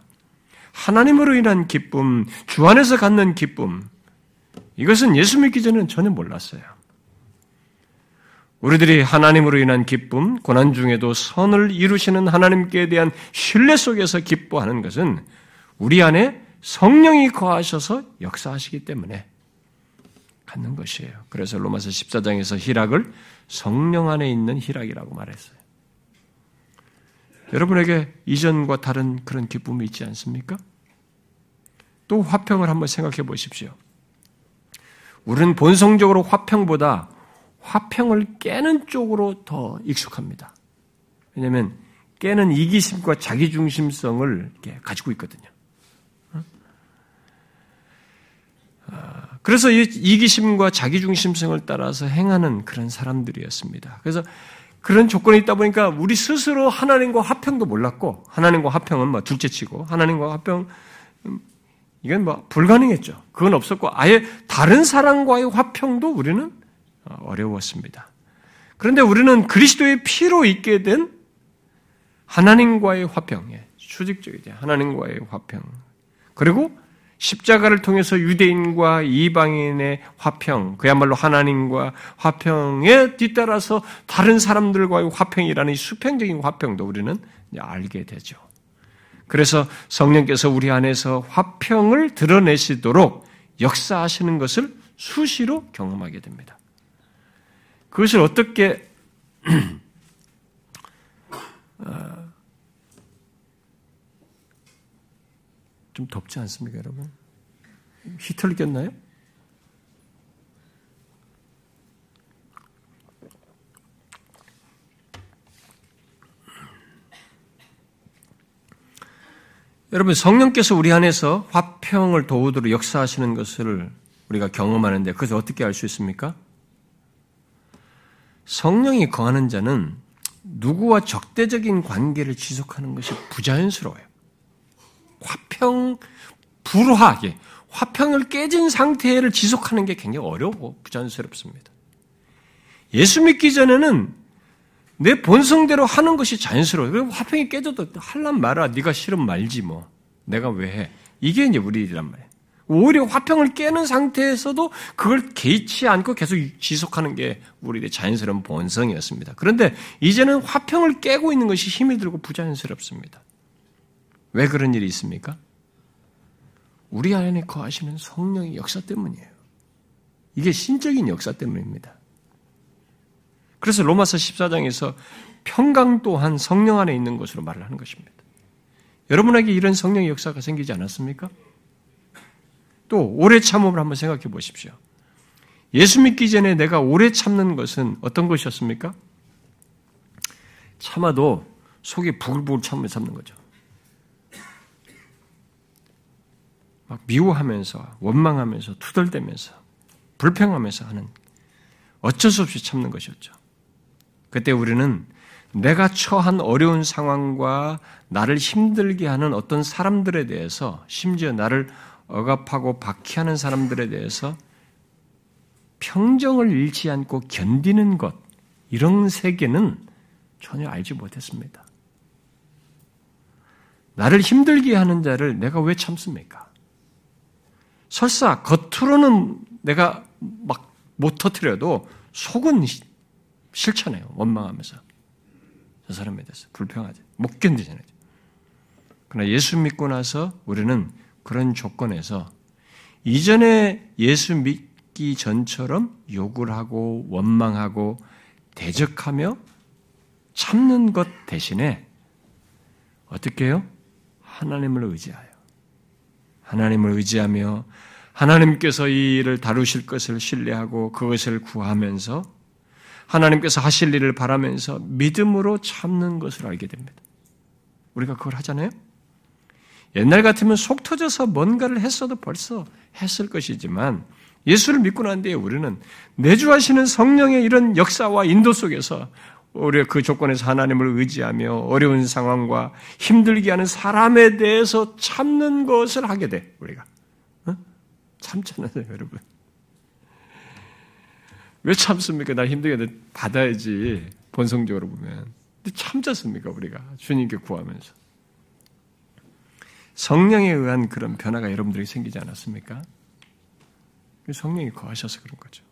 하나님으로 인한 기쁨, 주 안에서 갖는 기쁨, 이것은 예수 믿기 전에는 전혀 몰랐어요. 우리들이 하나님으로 인한 기쁨, 고난 중에도 선을 이루시는 하나님께 대한 신뢰 속에서 기뻐하는 것은 우리 안에 성령이 거하셔서 역사하시기 때문에 갖는 것이에요. 그래서 로마서 14장에서 희락을 성령 안에 있는 희락이라고 말했어요. 여러분에게 이전과 다른 그런 기쁨이 있지 않습니까? 또 화평을 한번 생각해 보십시오. 우리는 본성적으로 화평보다 화평을 깨는 쪽으로 더 익숙합니다. 왜냐하면 깨는 이기심과 자기중심성을 가지고 있거든요. 아, 그래서 이기심과 자기중심성을 따라서 행하는 그런 사람들이었습니다. 그래서 그런 조건이 있다 보니까 우리 스스로 하나님과 화평도 몰랐고 하나님과 화평은 뭐 둘째치고 하나님과 화평 음, 이건 뭐 불가능했죠. 그건 없었고 아예 다른 사람과의 화평도 우리는 어, 어려웠습니다. 그런데 우리는 그리스도의 피로 있게 된 하나님과의 화평, 예, 수직적이죠. 하나님과의 화평. 그리고 십자가를 통해서 유대인과 이방인의 화평, 그야말로 하나님과 화평에 뒤따라서 다른 사람들과의 화평이라는 수평적인 화평도 우리는 알게 되죠. 그래서 성령께서 우리 안에서 화평을 드러내시도록 역사하시는 것을 수시로 경험하게 됩니다. 그것을 어떻게 [CLEARS THROAT] 좀 덥지 않습니까, 여러분? 히터를 꼈나요? 여러분, 성령께서 우리 안에서 화평을 도우도록 역사하시는 것을 우리가 경험하는데 그것을 어떻게 알 수 있습니까? 성령이 거하는 자는 누구와 적대적인 관계를 지속하는 것이 부자연스러워요. 화평, 불화하게, 화평을 깨진 상태를 지속하는 게 굉장히 어려워 부자연스럽습니다. 예수 믿기 전에는 내 본성대로 하는 것이 자연스러워요. 그리고 화평이 깨져도 할란 말아. 네가 싫으면 말지 뭐. 내가 왜 해. 이게 이제 우리란 말이에요. 오히려 화평을 깨는 상태에서도 그걸 개의치 않고 계속 지속하는 게 우리의 자연스러운 본성이었습니다. 그런데 이제는 화평을 깨고 있는 것이 힘이 들고 부자연스럽습니다. 왜 그런 일이 있습니까? 우리 안에 거하시는 성령의 역사 때문이에요. 이게 신적인 역사 때문입니다. 그래서 로마서 14장에서 평강 또한 성령 안에 있는 것으로 말을 하는 것입니다. 여러분에게 이런 성령의 역사가 생기지 않았습니까? 또 오래 참음을 한번 생각해 보십시오. 예수 믿기 전에 내가 오래 참는 것은 어떤 것이었습니까? 참아도 속이 부글부글 참으면 참는 거죠. 막 미워하면서 원망하면서 투덜대면서 불평하면서 하는 어쩔 수 없이 참는 것이었죠. 그때 우리는 내가 처한 어려운 상황과 나를 힘들게 하는 어떤 사람들에 대해서 심지어 나를 억압하고 박해하는 사람들에 대해서 평정을 잃지 않고 견디는 것 이런 세계는 전혀 알지 못했습니다. 나를 힘들게 하는 자를 내가 왜 참습니까? 설사 겉으로는 내가 막 못 터트려도 속은 실천해요. 원망하면서. 저 사람에 대해서 불평하지. 못 견디잖아요. 그러나 예수 믿고 나서 우리는 그런 조건에서 이전에 예수 믿기 전처럼 욕을 하고 원망하고 대적하며 참는 것 대신에 어떻게 해요? 하나님을 의지하여. 하나님을 의지하며 하나님께서 이 일을 다루실 것을 신뢰하고 그것을 구하면서 하나님께서 하실 일을 바라면서 믿음으로 참는 것을 알게 됩니다. 우리가 그걸 하잖아요? 옛날 같으면 속 터져서 뭔가를 했어도 벌써 했을 것이지만 예수를 믿고 난 뒤에 우리는 내주하시는 성령의 이런 역사와 인도 속에서 우리가 그 조건에서 하나님을 의지하며 어려운 상황과 힘들게 하는 사람에 대해서 참는 것을 하게 돼, 우리가. 어? 참잖아요, 여러분. 왜 참습니까? 날 힘들게 받아야지, 본성적으로 보면. 근데 참잖습니까, 우리가? 주님께 구하면서. 성령에 의한 그런 변화가 여러분들에게 생기지 않았습니까? 성령이 거하셔서 그런 거죠.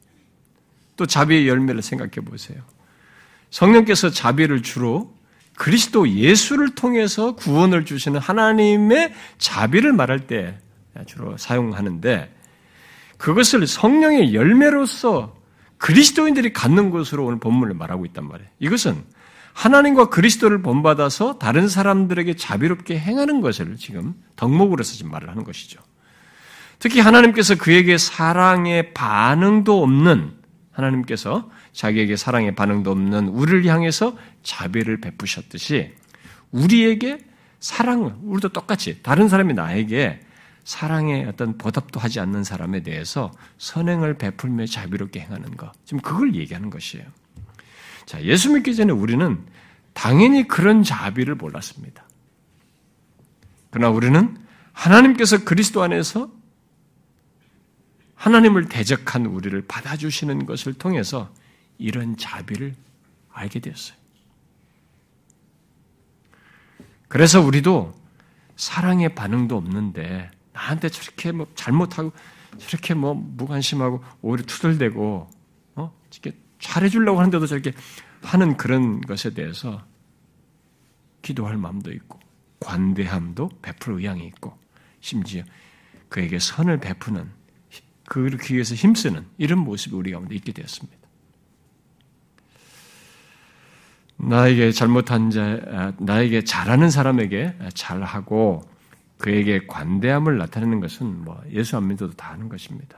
또 자비의 열매를 생각해 보세요. 성령께서 자비를 주로 그리스도 예수를 통해서 구원을 주시는 하나님의 자비를 말할 때 주로 사용하는데 그것을 성령의 열매로서 그리스도인들이 갖는 것으로 오늘 본문을 말하고 있단 말이에요. 이것은 하나님과 그리스도를 본받아서 다른 사람들에게 자비롭게 행하는 것을 지금 덕목으로서 지금 말을 하는 것이죠. 특히 하나님께서 그에게 사랑의 반응도 없는 하나님께서 자기에게 사랑의 반응도 없는 우리를 향해서 자비를 베푸셨듯이 우리에게 사랑을 우리도 똑같이 다른 사람이 나에게 사랑의 어떤 보답도 하지 않는 사람에 대해서 선행을 베풀며 자비롭게 행하는 것. 지금 그걸 얘기하는 것이에요. 자, 예수 믿기 전에 우리는 당연히 그런 자비를 몰랐습니다. 그러나 우리는 하나님께서 그리스도 안에서 하나님을 대적한 우리를 받아주시는 것을 통해서 이런 자비를 알게 되었어요. 그래서 우리도 사랑의 반응도 없는데 나한테 저렇게 뭐 잘못하고 저렇게 뭐 무관심하고 오히려 투덜대고 어 이렇게 잘해주려고 하는데도 저렇게 하는 그런 것에 대해서 기도할 마음도 있고 관대함도 베풀 의향이 있고 심지어 그에게 선을 베푸는 그렇기 위해서 힘쓰는 이런 모습이 우리 가운데 있게 되었습니다. 나에게 잘못한 자, 나에게 잘하는 사람에게 잘하고 그에게 관대함을 나타내는 것은 뭐 예수 안 믿어도 다 하는 것입니다.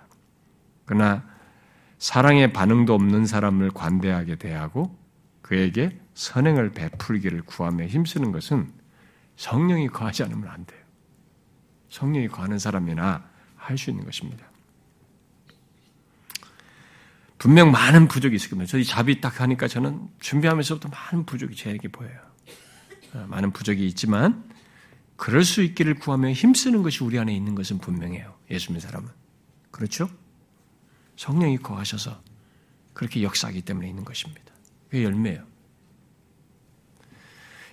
그러나 사랑의 반응도 없는 사람을 관대하게 대하고 그에게 선행을 베풀기를 구하며 힘쓰는 것은 성령이 거하지 않으면 안 돼요. 성령이 거하는 사람이나 할 수 있는 것입니다. 분명 많은 부족이 있을 겁니다. 저희 잡이 딱 하니까 저는 준비하면서부터 많은 부족이 제게 보여요. 어, 많은 부족이 있지만 그럴 수 있기를 구하며 힘쓰는 것이 우리 안에 있는 것은 분명해요. 예수 믿는 사람은. 그렇죠? 성령이 거하셔서 그렇게 역사하기 때문에 있는 것입니다. 그게 열매예요.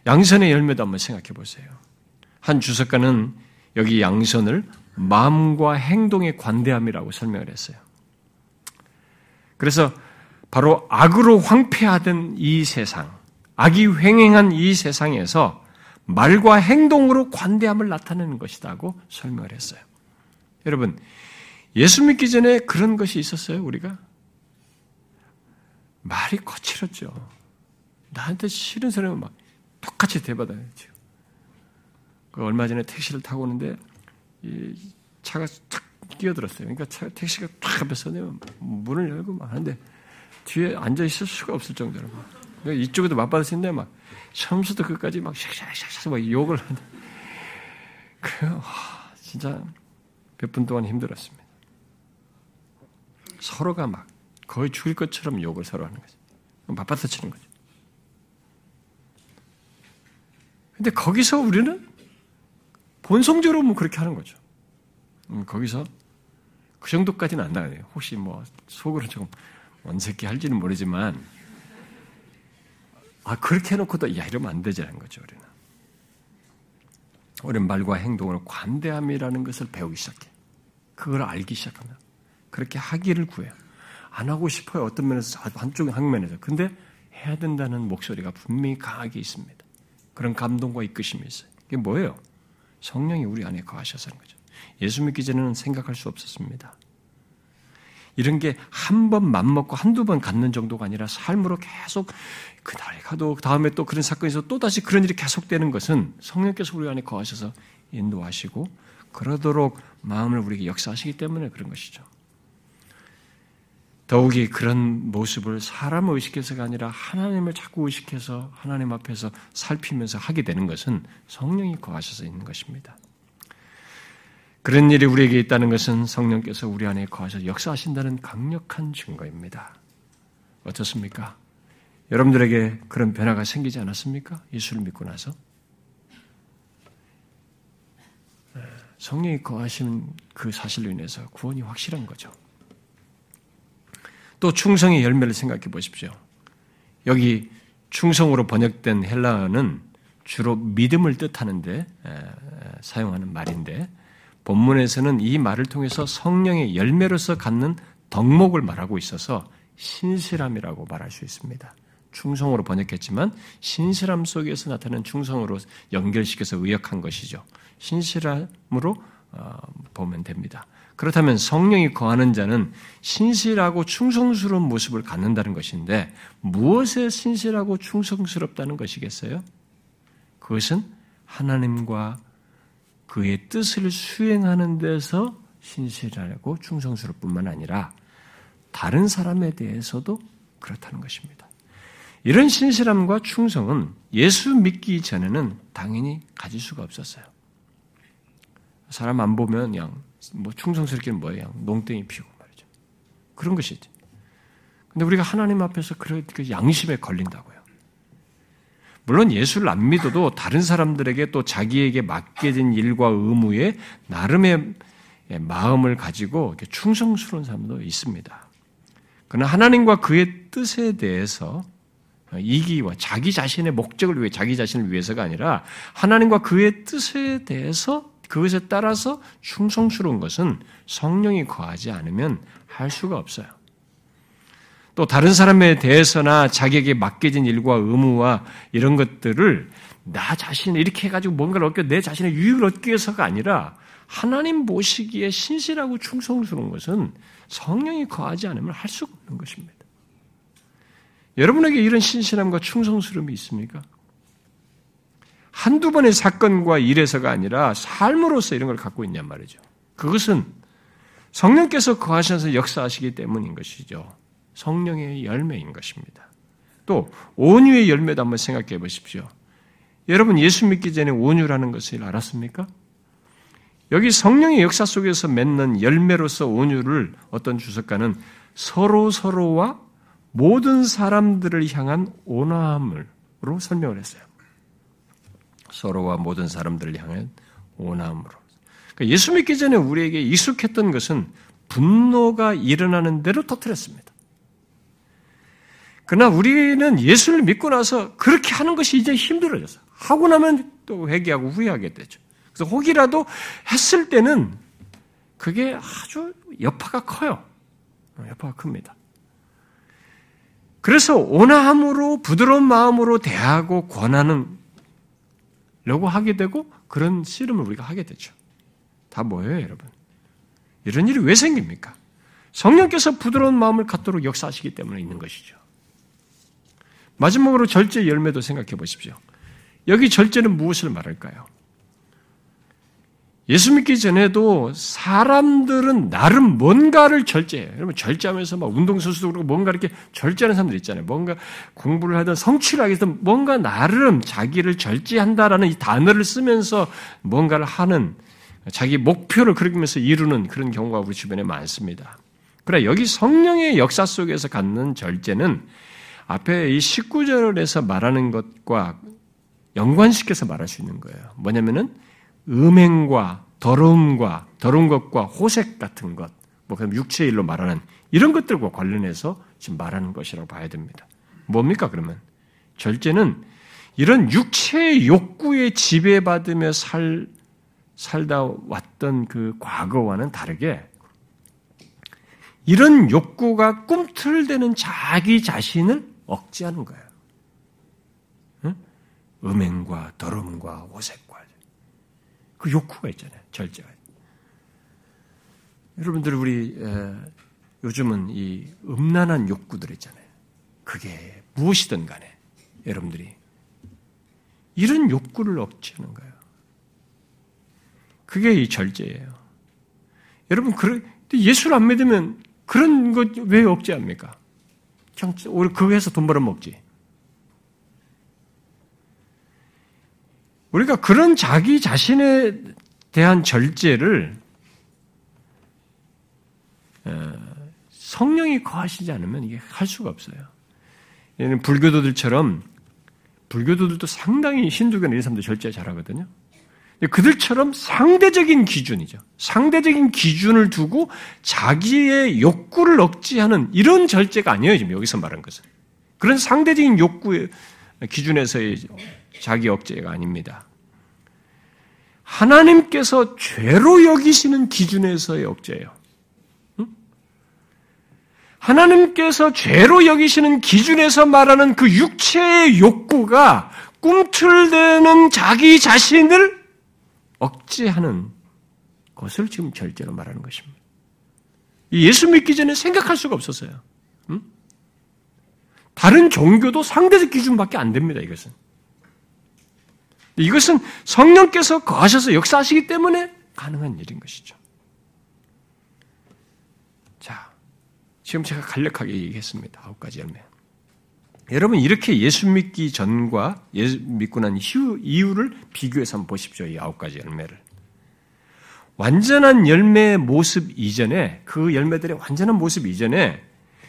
양선의 열매도 한번 생각해 보세요. 한 주석가는 여기 양선을 마음과 행동의 관대함이라고 설명을 했어요. 그래서 바로 악으로 황폐하던 이 세상, 악이 횡행한 이 세상에서 말과 행동으로 관대함을 나타내는 것이다고 설명을 했어요. 여러분, 예수 믿기 전에 그런 것이 있었어요, 우리가? 말이 거칠었죠. 나한테 싫은 사람은 막 똑같이 대받아요. 지금. 그 얼마 전에 택시를 타고 오는데 이 차가 탁 끼어들었어요. 그러니까 차, 택시가 탁 앞에서 문을 열고 막 하는데 뒤에 앉아 있을 수가 없을 정도로 막 그러니까 이쪽에도 있는데 막 처음부터 끝까지 막 샥샥샥샥 막 욕을 하는데 그 와, 진짜 몇 분 동안 힘들었습니다. 서로가 막 거의 죽일 것처럼 욕을 서로 하는 거죠. 맞받아 치는 거죠. 근데 거기서 우리는 본성적으로 뭐 그렇게 하는 거죠. 음, 거기서 그 정도까지는 안 나가요. 혹시 뭐 속으로 조금 원새끼 할지는 모르지만 아 그렇게 해놓고도 야 이러면 안 되지라는 거죠. 우리는 우리는 말과 행동으로 관대함이라는 것을 배우기 시작해. 그걸 알기 시작합니다. 그렇게 하기를 구해요. 안 하고 싶어요. 어떤 면에서 한쪽 항면에서. 근데 해야 된다는 목소리가 분명히 강하게 있습니다. 그런 감동과 이끄심이 있어요. 이게 뭐예요? 성령이 우리 안에 거하셔서 하는 거죠. 예수 믿기 전에는 생각할 수 없었습니다. 이런 게 한 번 맘먹고 한두 번 갖는 정도가 아니라 삶으로 계속 그날 가도 다음에 또 그런 사건이 있어 또 다시 그런 일이 계속되는 것은 성령께서 우리 안에 거하셔서 인도하시고 그러도록 마음을 우리에게 역사하시기 때문에 그런 것이죠. 더욱이 그런 모습을 사람을 의식해서가 아니라 하나님을 자꾸 의식해서 하나님 앞에서 살피면서 하게 되는 것은 성령이 거하셔서 있는 것입니다. 그런 일이 우리에게 있다는 것은 성령께서 우리 안에 거하셔서 역사하신다는 강력한 증거입니다. 어떻습니까? 여러분들에게 그런 변화가 생기지 않았습니까? 예수를 믿고 나서? 네, 성령이 거하시는 그 사실로 인해서 구원이 확실한 거죠. 또 충성의 열매를 생각해 보십시오. 여기 충성으로 번역된 헬라어는 주로 믿음을 뜻하는데 사용하는 말인데 본문에서는 이 말을 통해서 성령의 열매로서 갖는 덕목을 말하고 있어서 신실함이라고 말할 수 있습니다. 충성으로 번역했지만 신실함 속에서 나타나는 충성으로 연결시켜서 의역한 것이죠. 신실함으로 어, 보면 됩니다. 그렇다면 성령이 거하는 자는 신실하고 충성스러운 모습을 갖는다는 것인데 무엇에 신실하고 충성스럽다는 것이겠어요? 그것은 하나님과 그의 뜻을 수행하는 데서 신실하고 충성스러울 뿐만 아니라 다른 사람에 대해서도 그렇다는 것입니다. 이런 신실함과 충성은 예수 믿기 전에는 당연히 가질 수가 없었어요. 사람 안 보면 그냥 뭐 충성스럽게는 뭐예요? 농땡이 피우고 말이죠. 그런 것이지. 근데 우리가 하나님 앞에서 그 양심에 걸린다고요. 물론 예수를 안 믿어도 다른 사람들에게 또 자기에게 맡겨진 일과 의무에 나름의 마음을 가지고 충성스러운 사람도 있습니다. 그러나 하나님과 그의 뜻에 대해서 이기와 자기 자신의 목적을 위해 자기 자신을 위해서가 아니라 하나님과 그의 뜻에 대해서 그것에 따라서 충성스러운 것은 성령이 거하지 않으면 할 수가 없어요. 또 다른 사람에 대해서나 자기에게 맡겨진 일과 의무와 이런 것들을 나 자신 이렇게 해가지고 뭔가를 얻겨 내 자신의 유익을 얻기 위해서가 아니라 하나님 보시기에 신실하고 충성스러운 것은 성령이 거하지 않으면 할 수가 없는 것입니다. 여러분에게 이런 신실함과 충성스러움이 있습니까? 한두 번의 사건과 일에서가 아니라 삶으로서 이런 걸 갖고 있냔 말이죠. 그것은 성령께서 거하셔서 역사하시기 때문인 것이죠. 성령의 열매인 것입니다. 또 온유의 열매도 한번 생각해 보십시오. 여러분 예수 믿기 전에 온유라는 것을 알았습니까? 여기 성령의 역사 속에서 맺는 열매로서 온유를 어떤 주석가는 서로 서로와 모든 사람들을 향한 온화함으로 설명을 했어요. 서로와 모든 사람들을 향한 온함으로. 그러니까 예수 믿기 전에 우리에게 익숙했던 것은 분노가 일어나는 대로 터뜨렸습니다. 그러나 우리는 예수를 믿고 나서 그렇게 하는 것이 이제 힘들어져서 하고 나면 또 회개하고 후회하게 되죠. 그래서 혹이라도 했을 때는 그게 아주 여파가 커요. 여파가 큽니다. 그래서 온화함으로 부드러운 마음으로 대하고 권하는 라고 하게 되고 그런 씨름을 우리가 하게 되죠. 다 뭐예요, 여러분? 이런 일이 왜 생깁니까? 성령께서 부드러운 마음을 갖도록 역사하시기 때문에 있는 것이죠. 마지막으로 절제 열매도 생각해 보십시오. 여기 절제는 무엇을 말할까요? 예수 믿기 전에도 사람들은 나름 뭔가를 절제해요. 여러분 절제하면서 막 운동선수도 그렇고 뭔가 이렇게 절제하는 사람들 있잖아요. 뭔가 공부를 하든 성취를 위해서 뭔가 나름 자기를 절제한다라는 이 단어를 쓰면서 뭔가를 하는 자기 목표를 그리면서 이루는 그런 경우가 우리 주변에 많습니다. 그러나 여기 성령의 역사 속에서 갖는 절제는 앞에 이 19절에서 말하는 것과 연관시켜서 말할 수 있는 거예요. 뭐냐면은 음행과 더러움과 더러운 것과 호색 같은 것, 뭐 그럼 육체의 일로 말하는 이런 것들과 관련해서 지금 말하는 것이라고 봐야 됩니다. 뭡니까 그러면 절제는 이런 육체의 욕구에 지배받으며 살 살다 왔던 그 과거와는 다르게 이런 욕구가 꿈틀대는 자기 자신을 억제하는 거예요. 응? 음행과 더러움과 오색과 그 욕구가 있잖아요. 절제가. 여러분들 우리 요즘은 이 음란한 욕구들 있잖아요. 그게 무엇이든 간에 여러분들이 이런 욕구를 억제하는 거예요. 그게 이 절제예요. 여러분, 예수를 안 믿으면 그런 것 왜 억제합니까? 그냥 오히려 그거에서 돈 벌어 먹지. 우리가 그런 자기 자신에 대한 절제를 어, 성령이 거하시지 않으면 이게 할 수가 없어요. 얘는 불교도들처럼 불교도들도 상당히 힌두교나 이런 사람들 절제 잘하거든요. 그들처럼 상대적인 기준이죠. 상대적인 기준을 두고 자기의 욕구를 억제하는 이런 절제가 아니에요. 지금 여기서 말한 것은. 그런 상대적인 욕구의 기준에서의 자기 억제가 아닙니다. 하나님께서 죄로 여기시는 기준에서의 억제예요. 하나님께서 죄로 여기시는 기준에서 말하는 그 육체의 욕구가 꿈틀대는 자기 자신을 억제하는 것을 지금 절제로 말하는 것입니다. 예수 믿기 전에 생각할 수가 없었어요. 다른 종교도 상대적 기준밖에 안 됩니다, 이것은. 이것은 성령께서 거하셔서 역사하시기 때문에 가능한 일인 것이죠. 자, 지금 제가 간략하게 얘기했습니다. 아홉 가지 열매. 여러분 이렇게 예수 믿기 전과 예수 믿고 난 이후, 이유를 비교해서 한번 보십시오. 이 아홉 가지 열매를. 완전한 열매의 모습 이전에 그 열매들의 완전한 모습 이전에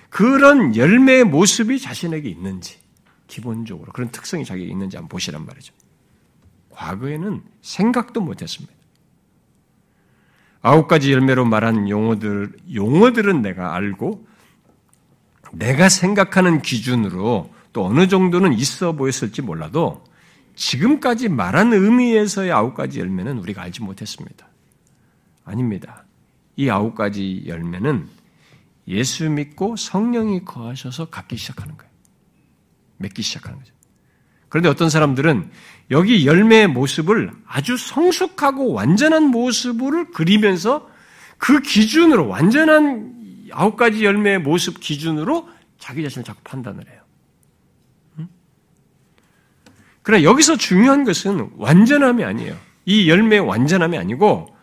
그런 열매의 모습이 자신에게 있는지 기본적으로 그런 특성이 자기에게 있는지 한번 보시란 말이죠. 과거에는 생각도 못했습니다. 아홉 가지 열매로 말한 용어들 용어들은 내가 알고 내가 생각하는 기준으로 또 어느 정도는 있어 보였을지 몰라도 지금까지 말한 의미에서의 아홉 가지 열매는 우리가 알지 못했습니다. 아닙니다. 이 아홉 가지 열매는 예수 믿고 성령이 거하셔서 갖기 시작하는 거예요. 맺기 시작하는 거죠. 그런데 어떤 사람들은 여기 열매의 모습을 아주 성숙하고 완전한 모습을 그리면서 그 기준으로 완전한 아홉 가지 열매의 모습 기준으로 자기 자신을 자꾸 판단을 해요. 그러나 여기서 중요한 것은 완전함이 아니에요. 이 열매의 완전함이 아니고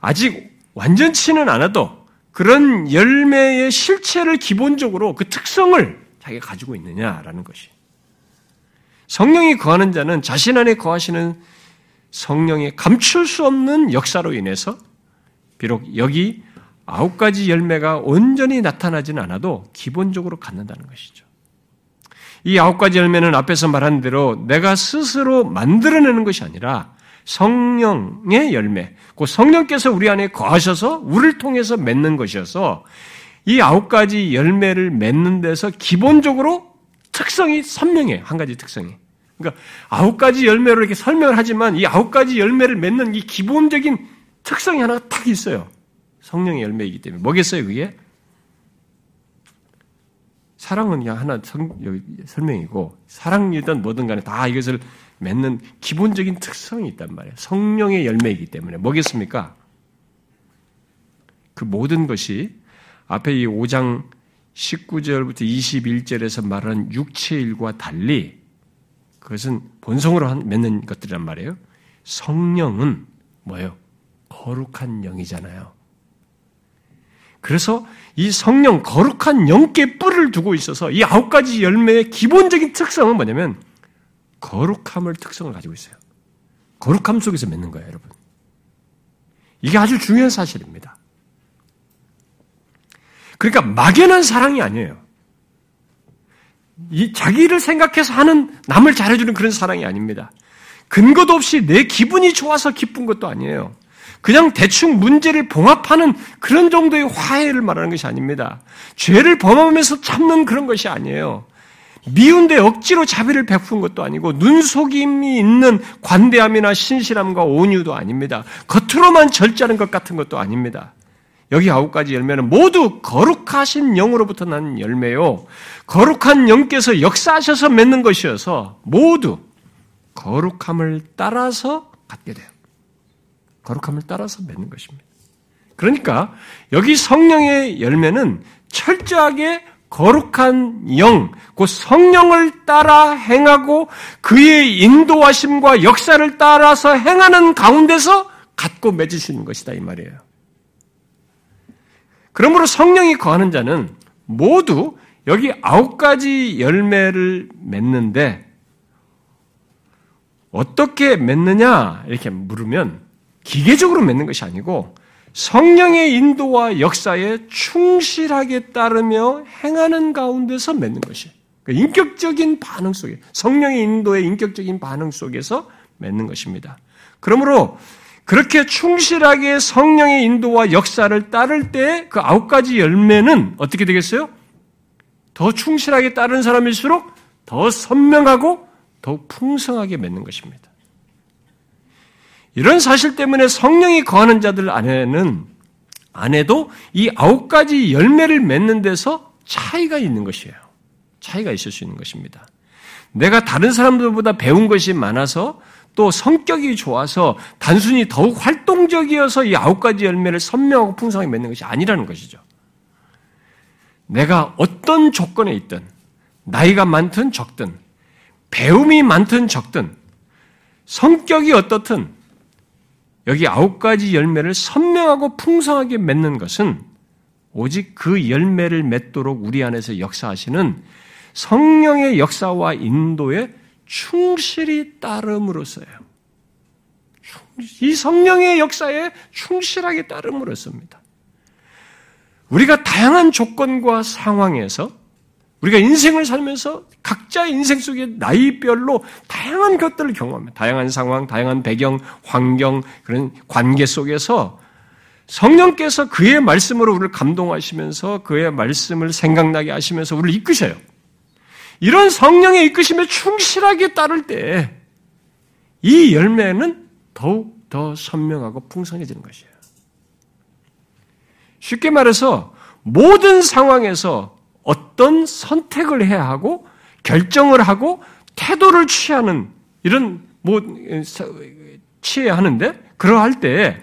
아직 완전치는 않아도 그런 열매의 실체를 기본적으로 그 특성을 자기가 가지고 있느냐라는 것이. 성령이 거하는 자는 자신 안에 거하시는 성령의 감출 수 없는 역사로 인해서 비록 여기 아홉 가지 열매가 온전히 나타나지는 않아도 기본적으로 갖는다는 것이죠. 이 아홉 가지 열매는 앞에서 말한 대로 내가 스스로 만들어내는 것이 아니라 성령의 열매, 그 성령께서 우리 안에 거하셔서 우리를 통해서 맺는 것이어서 이 아홉 가지 열매를 맺는 데서 기본적으로 특성이 선명해. 한 가지 특성이. 그러니까 아홉 가지 열매로 이렇게 설명을 하지만 이 아홉 가지 열매를 맺는 이 기본적인 특성이 하나가 딱 있어요. 성령의 열매이기 때문에. 뭐겠어요, 그게? 사랑은 그냥 하나 성, 설명이고, 사랑이든 뭐든 간에 다 이것을 맺는 기본적인 특성이 있단 말이에요. 성령의 열매이기 때문에. 뭐겠습니까? 그 모든 것이 앞에 이 5장 19절부터 21절에서 말하는 육체일과 달리 그것은 본성으로 맺는 것들이란 말이에요. 성령은 뭐예요? 거룩한 영이잖아요. 그래서 이 성령, 거룩한 영께 뿔을 두고 있어서 이 아홉 가지 열매의 기본적인 특성은 뭐냐면 거룩함을 특성을 가지고 있어요. 거룩함 속에서 맺는 거예요, 여러분. 이게 아주 중요한 사실입니다. 그러니까 막연한 사랑이 아니에요. 이 자기를 생각해서 하는 남을 잘해주는 그런 사랑이 아닙니다. 근거도 없이 내 기분이 좋아서 기쁜 것도 아니에요. 그냥 대충 문제를 봉합하는 그런 정도의 화해를 말하는 것이 아닙니다. 죄를 범하면서 참는 그런 것이 아니에요. 미운데 억지로 자비를 베푼 것도 아니고 눈속임이 있는 관대함이나 신실함과 온유도 아닙니다. 겉으로만 절제하는 것 같은 것도 아닙니다. 여기 아홉 가지 열매는 모두 거룩하신 영으로부터 난 열매요. 거룩한 영께서 역사하셔서 맺는 것이어서 모두 거룩함을 따라서 갖게 돼요. 거룩함을 따라서 맺는 것입니다. 그러니까 여기 성령의 열매는 철저하게 거룩한 영, 그 성령을 따라 행하고 그의 인도하심과 역사를 따라서 행하는 가운데서 갖고 맺으시는 것이다 이 말이에요. 그러므로 성령이 거하는 자는 모두 여기 아홉 가지 열매를 맺는데 어떻게 맺느냐 이렇게 물으면 기계적으로 맺는 것이 아니고 성령의 인도와 역사에 충실하게 따르며 행하는 가운데서 맺는 것이 그러니까 인격적인 반응 속에 성령의 인도의 인격적인 반응 속에서 맺는 것입니다. 그러므로 그렇게 충실하게 성령의 인도와 역사를 따를 때 그 아홉 가지 열매는 어떻게 되겠어요? 더 충실하게 따른 사람일수록 더 선명하고 더 풍성하게 맺는 것입니다. 이런 사실 때문에 성령이 거하는 자들 안에는 안에도 이 아홉 가지 열매를 맺는 데서 차이가 있는 것이에요. 차이가 있을 수 있는 것입니다. 내가 다른 사람들보다 배운 것이 많아서 또 성격이 좋아서 단순히 더욱 활동적이어서 이 아홉 가지 열매를 선명하고 풍성하게 맺는 것이 아니라는 것이죠. 내가 어떤 조건에 있든, 나이가 많든 적든, 배움이 많든 적든, 성격이 어떻든, 여기 아홉 가지 열매를 선명하고 풍성하게 맺는 것은 오직 그 열매를 맺도록 우리 안에서 역사하시는 성령의 역사와 인도에 충실히 따름으로써요. 이 성령의 역사에 충실하게 따름으로써입니다. 우리가 다양한 조건과 상황에서 우리가 인생을 살면서 각자의 인생 속에 나이별로 다양한 것들을 경험합니다. 다양한 상황, 다양한 배경, 환경, 그런 관계 속에서 성령께서 그의 말씀으로 우리를 감동하시면서 그의 말씀을 생각나게 하시면서 우리를 이끄셔요. 이런 성령의 이끄심에 충실하게 따를 때 이 열매는 더욱 더 선명하고 풍성해지는 것이에요. 쉽게 말해서 모든 상황에서 어떤 선택을 해야 하고 결정을 하고 태도를 취하는 이런 뭐 취해야 하는데 그러할 때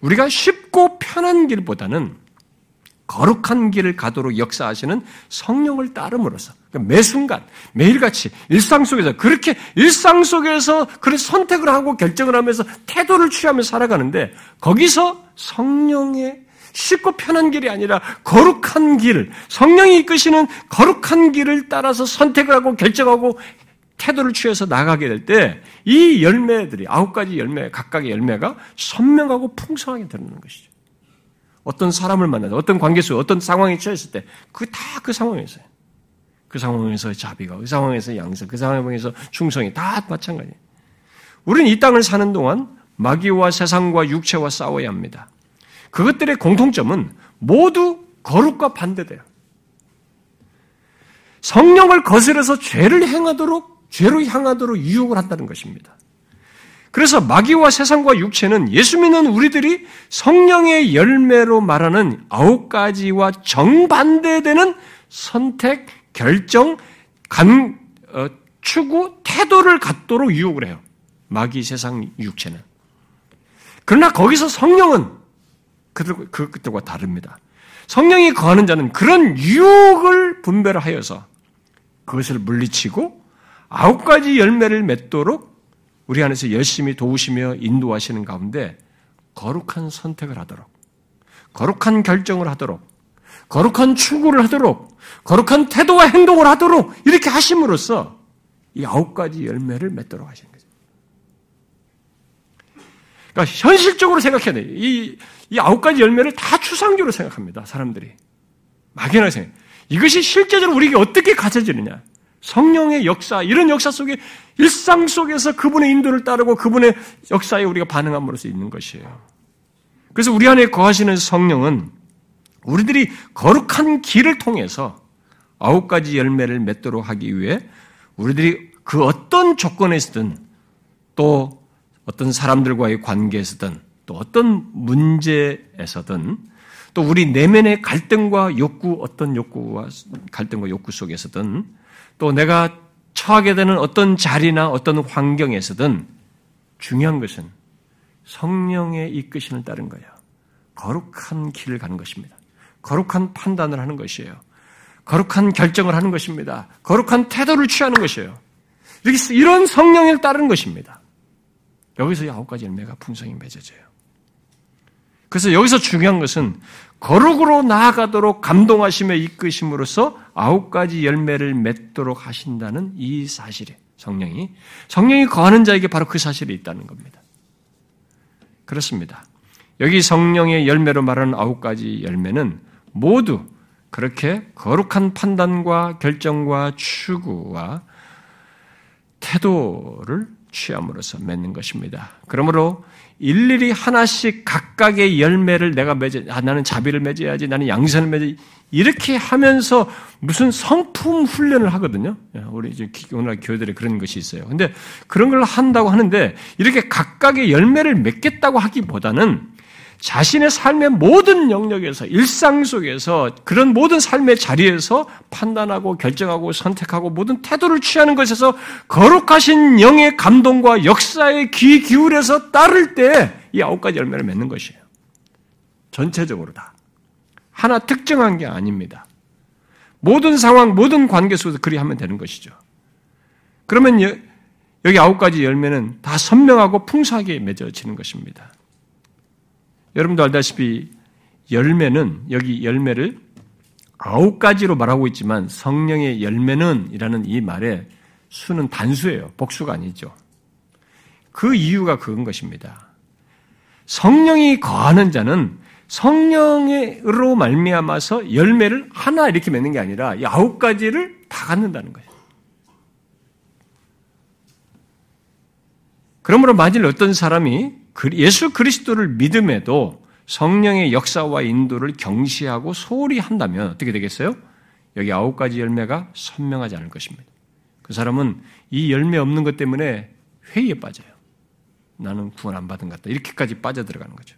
우리가 쉽고 편한 길보다는 거룩한 길을 가도록 역사하시는 성령을 따름으로써 그러니까 매 순간 매일같이 일상 속에서 그렇게 일상 속에서 그런 선택을 하고 결정을 하면서 태도를 취하며 살아가는데 거기서 성령의 쉽고 편한 길이 아니라 거룩한 길, 성령이 이끄시는 거룩한 길을 따라서 선택을 하고 결정하고 태도를 취해서 나가게 될 때 이 열매들이 아홉 가지 열매 각각의 열매가 선명하고 풍성하게 드러나는 것이죠. 어떤 사람을 만나서 어떤 관계 속 어떤 상황에 처했을 때 그 다그 그 상황에서요. 그 상황에서 자비가, 그 상황에서 양성, 그 상황에서 충성이 다 마찬가지예요. 우리는 이 땅을 사는 동안 마귀와 세상과 육체와 싸워야 합니다. 그것들의 공통점은 모두 거룩과 반대돼요. 성령을 거스려서 죄를 행하도록, 죄로 향하도록 유혹을 한다는 것입니다. 그래서 마귀와 세상과 육체는 예수 믿는 우리들이 성령의 열매로 말하는 아홉 가지와 정반대되는 선택, 결정, 간, 어, 추구, 태도를 갖도록 유혹을 해요. 마귀 세상 육체는. 그러나 거기서 성령은 그들, 그들과 다릅니다. 성령이 거하는 자는 그런 유혹을 분별하여서 그것을 물리치고 아홉 가지 열매를 맺도록 우리 안에서 열심히 도우시며 인도하시는 가운데 거룩한 선택을 하도록, 거룩한 결정을 하도록, 거룩한 추구를 하도록, 거룩한 태도와 행동을 하도록 이렇게 하심으로써 이 아홉 가지 열매를 맺도록 하시는 거죠. 그러니까 현실적으로 생각해야 돼요. 이, 이 아홉 가지 열매를 다 추상적으로 생각합니다. 사람들이. 막연하게 생각. 이것이 실제적으로 우리에게 어떻게 가져지느냐. 성령의 역사, 이런 역사 속에 일상 속에서 그분의 인도를 따르고 그분의 역사에 우리가 반응함으로써 있는 것이에요. 그래서 우리 안에 거하시는 성령은 우리들이 거룩한 길을 통해서 아홉 가지 열매를 맺도록 하기 위해 우리들이 그 어떤 조건에서든 또 어떤 사람들과의 관계에서든 또 어떤 문제에서든 또 우리 내면의 갈등과 욕구, 어떤 욕구와 갈등과 욕구 속에서든 또 내가 처하게 되는 어떤 자리나 어떤 환경에서든 중요한 것은 성령의 이끄심을 따른 거예요. 거룩한 길을 가는 것입니다. 거룩한 판단을 하는 것이에요. 거룩한 결정을 하는 것입니다. 거룩한 태도를 취하는 것이에요. 이런 성령을 따르는 것입니다. 여기서 아홉 가지 열매가 풍성히 맺어져요. 그래서 여기서 중요한 것은 거룩으로 나아가도록 감동하심에 이끄심으로써 아홉 가지 열매를 맺도록 하신다는 이 사실에 성령이 성령이 거하는 자에게 바로 그 사실이 있다는 겁니다. 그렇습니다. 여기 성령의 열매로 말하는 아홉 가지 열매는 모두 그렇게 거룩한 판단과 결정과 추구와 태도를 취함으로써 맺는 것입니다. 그러므로 일일이 하나씩 각각의 열매를 내가 맺어, 아, 나는 자비를 맺어야지, 나는 양선을 맺어, 이렇게 하면서 무슨 성품 훈련을 하거든요. 예, 우리 이제 오늘 교회들에 그런 것이 있어요. 근데 그런 걸 한다고 하는데 이렇게 각각의 열매를 맺겠다고 하기보다는 자신의 삶의 모든 영역에서 일상 속에서 그런 모든 삶의 자리에서 판단하고 결정하고 선택하고 모든 태도를 취하는 것에서 거룩하신 영의 감동과 역사에 귀 기울여서 따를 때 이 아홉 가지 열매를 맺는 것이에요. 전체적으로 다. 하나 특정한 게 아닙니다. 모든 상황, 모든 관계 속에서 그리 하면 되는 것이죠. 그러면 여기 아홉 가지 열매는 다 선명하고 풍성하게 맺어지는 것입니다. 여러분도 알다시피 열매는 여기 열매를 아홉 가지로 말하고 있지만 성령의 열매는 이라는 이 말의 수는 단수예요. 복수가 아니죠. 그 이유가 그건 것입니다. 성령이 거하는 자는 성령으로 말미암아서 열매를 하나 이렇게 맺는 게 아니라 이 아홉 가지를 다 갖는다는 거예요. 그러므로 만일 어떤 사람이 예수 그리스도를 믿음에도 성령의 역사와 인도를 경시하고 소홀히 한다면 어떻게 되겠어요? 여기 아홉 가지 열매가 선명하지 않을 것입니다. 그 사람은 이 열매 없는 것 때문에 회의에 빠져요. 나는 구원 안 받은 것 같다. 이렇게까지 빠져들어가는 거죠.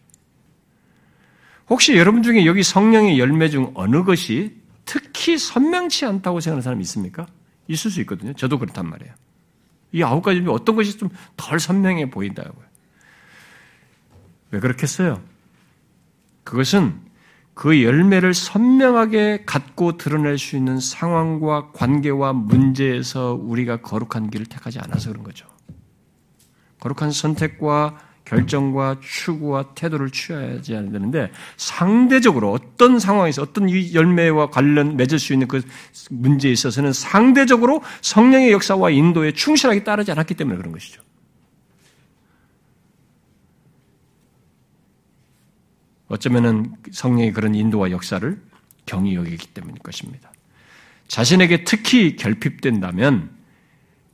혹시 여러분 중에 여기 성령의 열매 중 어느 것이 특히 선명치 않다고 생각하는 사람이 있습니까? 있을 수 있거든요. 저도 그렇단 말이에요. 이 아홉 가지 중에 어떤 것이 좀 덜 선명해 보인다고요. 왜 그렇겠어요? 그것은 그 열매를 선명하게 갖고 드러낼 수 있는 상황과 관계와 문제에서 우리가 거룩한 길을 택하지 않아서 그런 거죠. 거룩한 선택과 결정과 추구와 태도를 취해야지 되는데 상대적으로 어떤 상황에서 어떤 이 열매와 관련 맺을 수 있는 그 문제에 있어서는 상대적으로 성령의 역사와 인도에 충실하게 따르지 않았기 때문에 그런 것이죠. 어쩌면은 성령의 그런 인도와 역사를 경이 여기기 때문일 것입니다. 자신에게 특히 결핍된다면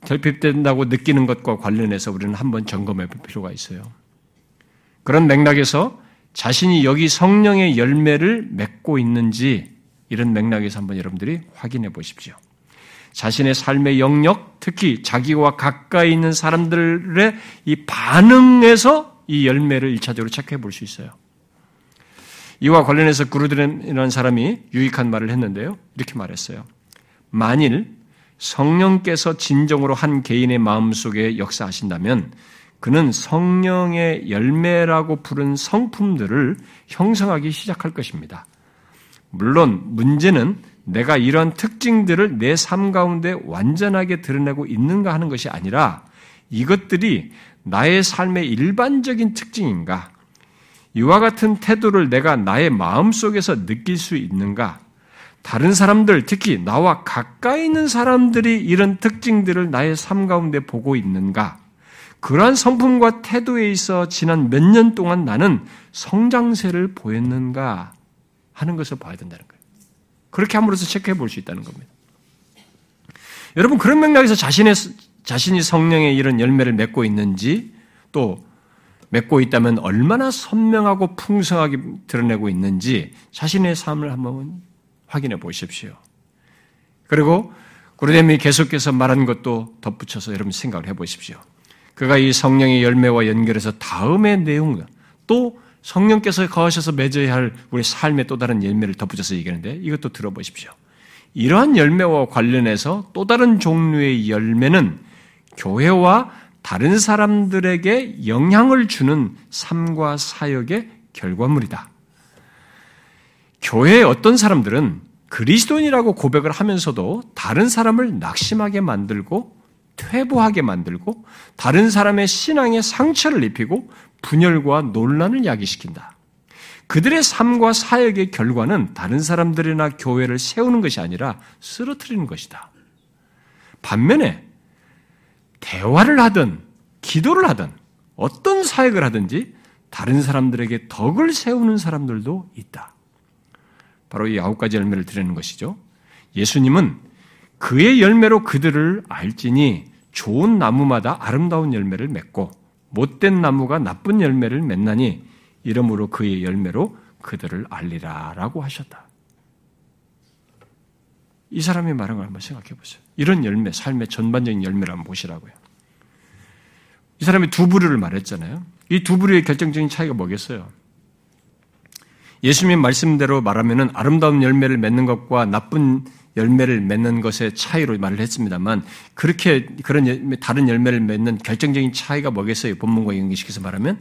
결핍된다고 느끼는 것과 관련해서 우리는 한번 점검해 볼 필요가 있어요. 그런 맥락에서 자신이 여기 성령의 열매를 맺고 있는지 이런 맥락에서 한번 여러분들이 확인해 보십시오. 자신의 삶의 영역, 특히 자기와 가까이 있는 사람들의 이 반응에서 이 열매를 일차적으로 체크해 볼 수 있어요. 이와 관련해서 구르드라는 사람이 유익한 말을 했는데요. 이렇게 말했어요. 만일 성령께서 진정으로 한 개인의 마음 속에 역사하신다면 그는 성령의 열매라고 부른 성품들을 형성하기 시작할 것입니다. 물론 문제는 내가 이런 특징들을 내 삶 가운데 완전하게 드러내고 있는가 하는 것이 아니라 이것들이 나의 삶의 일반적인 특징인가? 이와 같은 태도를 내가 나의 마음 속에서 느낄 수 있는가? 다른 사람들, 특히 나와 가까이 있는 사람들이 이런 특징들을 나의 삶 가운데 보고 있는가? 그러한 성품과 태도에 있어 지난 몇 년 동안 나는 성장세를 보였는가 하는 것을 봐야 된다는 거예요. 그렇게 함으로써 체크해 볼 수 있다는 겁니다. 여러분, 그런 맥락에서 자신의, 자신이 성령의 이런 열매를 맺고 있는지 또 맺고 있다면 얼마나 선명하고 풍성하게 드러내고 있는지 자신의 삶을 한번 확인해 보십시오. 그리고 구르데미 계속해서 말한 것도 덧붙여서 여러분 생각을 해 보십시오. 그가 이 성령의 열매와 연결해서 다음의 내용, 또 성령께서 거하셔서 맺어야 할 우리 삶의 또 다른 열매를 덧붙여서 얘기하는데 이것도 들어보십시오. 이러한 열매와 관련해서 또 다른 종류의 열매는 교회와 다른 사람들에게 영향을 주는 삶과 사역의 결과물이다. 교회의 어떤 사람들은 그리스도인이라고 고백을 하면서도 다른 사람을 낙심하게 만들고 퇴보하게 만들고 다른 사람의 신앙에 상처를 입히고 분열과 논란을 야기시킨다. 그들의 삶과 사역의 결과는 다른 사람들이나 교회를 세우는 것이 아니라 쓰러뜨리는 것이다. 반면에 대화를 하든 기도를 하든 어떤 사역을 하든지 다른 사람들에게 덕을 세우는 사람들도 있다. 바로 이 아홉 가지 열매를 드리는 것이죠. 예수님은 그의 열매로 그들을 알지니 좋은 나무마다 아름다운 열매를 맺고 못된 나무가 나쁜 열매를 맺나니 이러므로 그의 열매로 그들을 알리라라고 하셨다. 이 사람이 말한 걸 한번 생각해 보세요. 이런 열매, 삶의 전반적인 열매를 한번 보시라고요. 이 사람이 두 부류를 말했잖아요. 이 두 부류의 결정적인 차이가 뭐겠어요? 예수님 말씀대로 말하면은 아름다운 열매를 맺는 것과 나쁜 열매를 맺는 것의 차이로 말을 했습니다만 그렇게 그런 열매, 다른 열매를 맺는 결정적인 차이가 뭐겠어요? 본문과 연계시켜서 말하면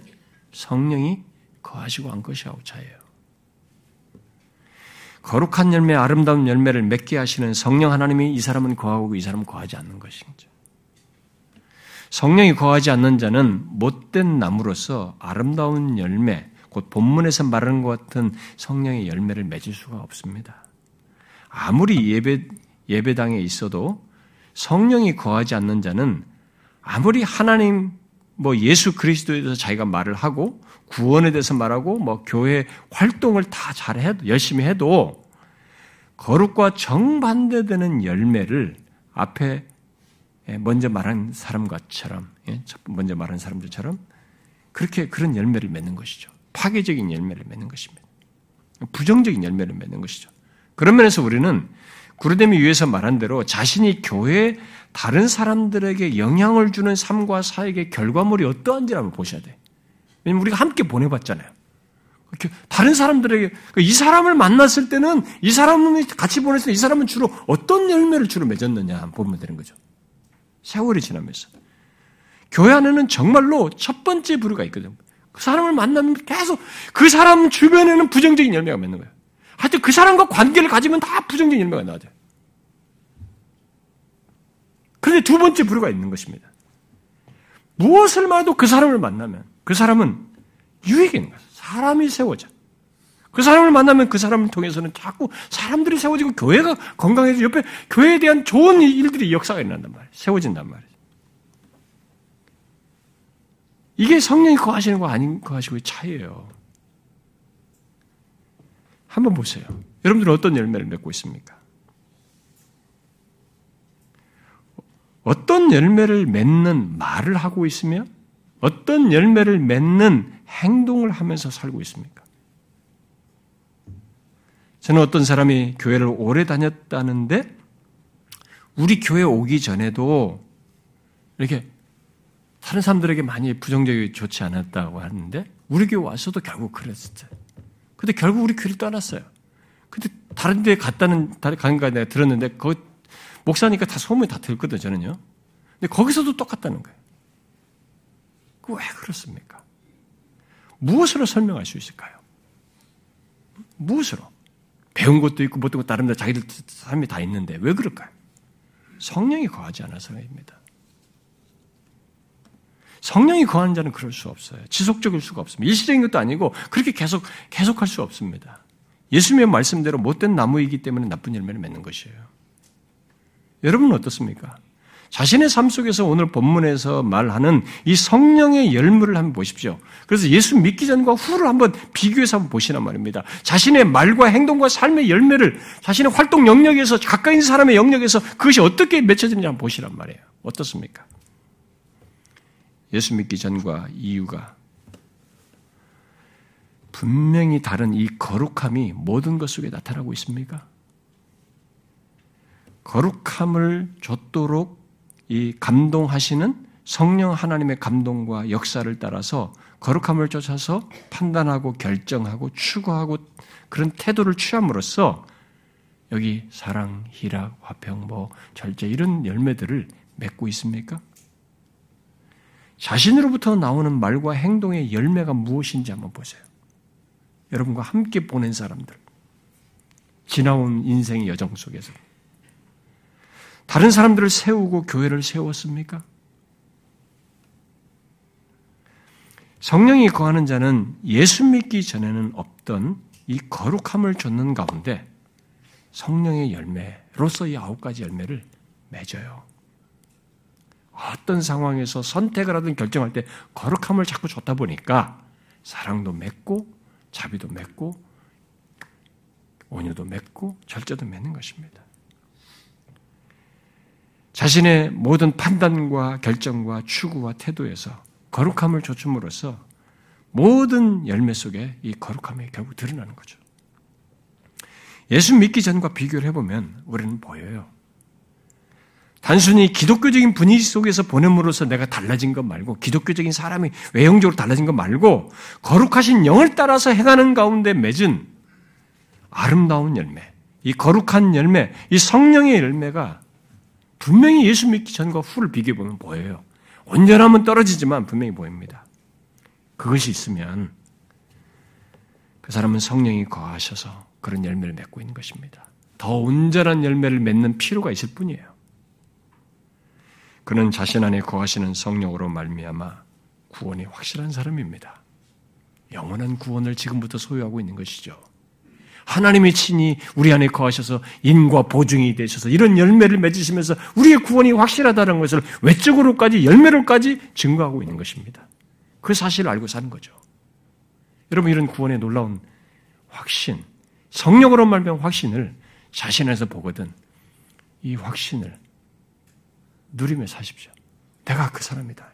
성령이 거하시고 한 것이하고 차이예요. 거룩한 열매, 아름다운 열매를 맺게 하시는 성령 하나님이 이 사람은 거하고 이 사람은 거하지 않는 것이죠. 성령이 거하지 않는 자는 못된 나무로서 아름다운 열매, 곧 본문에서 말하는 것 같은 성령의 열매를 맺을 수가 없습니다. 아무리 예배, 예배당에 있어도 성령이 거하지 않는 자는 아무리 하나님, 뭐 예수 그리스도에 대해서 자기가 말을 하고 구원에 대해서 말하고 뭐 교회 활동을 다 잘해도, 열심히 해도 거룩과 정반대되는 열매를 앞에 먼저 말한 사람과처럼, 예, 먼저 말한 사람들처럼 그렇게 그런 열매를 맺는 것이죠. 파괴적인 열매를 맺는 것입니다. 부정적인 열매를 맺는 것이죠. 그런 면에서 우리는 구르데미 위에서 말한 대로 자신이 교회 다른 사람들에게 영향을 주는 삶과 사역의 결과물이 어떠한지 한번 보셔야 돼. 왜냐면 우리가 함께 보내봤잖아요. 다른 사람들에게 그러니까 이 사람을 만났을 때는 이 사람을 같이 보냈을 때 이 사람은 주로 어떤 열매를 주로 맺었느냐 보면 되는 거죠. 세월이 지나면서 교회 안에는 정말로 첫 번째 부류가 있거든요. 그 사람을 만나면 계속 그 사람 주변에는 부정적인 열매가 맺는 거예요. 하여튼 그 사람과 관계를 가지면 다 부정적인 열매가 나와요. 그런데 두 번째 부류가 있는 것입니다. 무엇을 말도 그 사람을 만나면 그 사람은 있는 거예요. 사람이 세워져. 그 사람을 만나면 그 사람을 통해서는 자꾸 사람들이 세워지고 교회가 건강해지고 옆에 교회에 대한 좋은 일들이 역사가 일어난단 말이에요. 세워진단 말이에요. 이게 성령이 거하시는 거 아닌 거하시고의 차이예요. 한번 보세요. 여러분들은 어떤 열매를 맺고 있습니까? 어떤 열매를 맺는 말을 하고 있으며 어떤 열매를 맺는 행동을 하면서 살고 있습니까? 저는 어떤 사람이 교회를 오래 다녔다는데 우리 교회 오기 전에도 이렇게 다른 사람들에게 많이 부정적이 좋지 않았다고 하는데 우리 교회 와서도 결국 그랬었어요. 근데 결국 우리 교회를 떠났어요. 근데 다른 데 갔다는 다른 강가 내가 들었는데 그 목사니까 다 소문이 다 들거든요, 저는요. 근데 거기서도 똑같다는 거예요. 그왜 그렇습니까? 무엇으로 설명할 수 있을까요? 무엇으로? 배운 것도 있고 못도 다른 데 자기들 삶이 다 있는데 왜 그럴까요? 성령이 거하지 않아서입니다. 성령이 거하는 자는 그럴 수 없어요. 지속적일 수가 없습니다. 일시적인 것도 아니고 그렇게 계속 계속할 수 없습니다. 예수님의 말씀대로 못된 나무이기 때문에 나쁜 열매를 맺는 것이에요. 여러분은 어떻습니까? 자신의 삶 속에서 오늘 본문에서 말하는 이 성령의 열매를 한번 보십시오. 그래서 예수 믿기 전과 후를 한번 비교해서 한번 보시란 말입니다. 자신의 말과 행동과 삶의 열매를 자신의 활동 영역에서 가까이 있는 사람의 영역에서 그것이 어떻게 맺혀지는지 한번 보시란 말이에요. 어떻습니까? 예수 믿기 전과 이유가 분명히 다른 이 거룩함이 모든 것 속에 나타나고 있습니까? 거룩함을 줬도록 이 감동하시는 성령 하나님의 감동과 역사를 따라서 거룩함을 쫓아서 판단하고 결정하고 추구하고 그런 태도를 취함으로써 여기 사랑, 희락, 화평, 뭐 절제 이런 열매들을 맺고 있습니까? 자신으로부터 나오는 말과 행동의 열매가 무엇인지 한번 보세요. 여러분과 함께 보낸 사람들, 지나온 인생의 여정 속에서 다른 사람들을 세우고 교회를 세웠습니까? 성령이 거하는 자는 예수 믿기 전에는 없던 이 거룩함을 줬는 가운데 성령의 열매로서 이 아홉 가지 열매를 맺어요. 어떤 상황에서 선택을 하든 결정할 때 거룩함을 자꾸 줬다 보니까 사랑도 맺고 자비도 맺고 온유도 맺고 절제도 맺는 것입니다. 자신의 모든 판단과 결정과 추구와 태도에서 거룩함을 조춤으로써 모든 열매 속에 이 거룩함이 결국 드러나는 거죠. 예수 믿기 전과 비교를 해보면 우리는 보여요. 단순히 기독교적인 분위기 속에서 보냄으로써 내가 달라진 것 말고 기독교적인 사람이 외형적으로 달라진 것 말고 거룩하신 영을 따라서 행하는 가운데 맺은 아름다운 열매, 이 거룩한 열매, 이 성령의 열매가 분명히 예수 믿기 전과 후를 비교해 보면 보여요. 온전함은 떨어지지만 분명히 보입니다. 그것이 있으면 그 사람은 성령이 거하셔서 그런 열매를 맺고 있는 것입니다. 더 온전한 열매를 맺는 필요가 있을 뿐이에요. 그는 자신 안에 거하시는 성령으로 말미암아 구원이 확실한 사람입니다. 영원한 구원을 지금부터 소유하고 있는 것이죠. 하나님이 친히 우리 안에 거하셔서 인과 보증이 되셔서 이런 열매를 맺으시면서 우리의 구원이 확실하다는 것을 외적으로까지 열매로까지 증거하고 있는 것입니다. 그 사실을 알고 사는 거죠. 여러분 이런 구원의 놀라운 확신, 성령으로 말면 확신을 자신 안에서 보거든 이 확신을 누리며 사십시오. 내가 그 사람이다.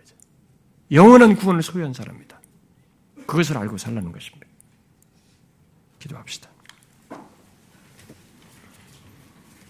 영원한 구원을 소유한 사람이다. 그것을 알고 살라는 것입니다. 기도합시다.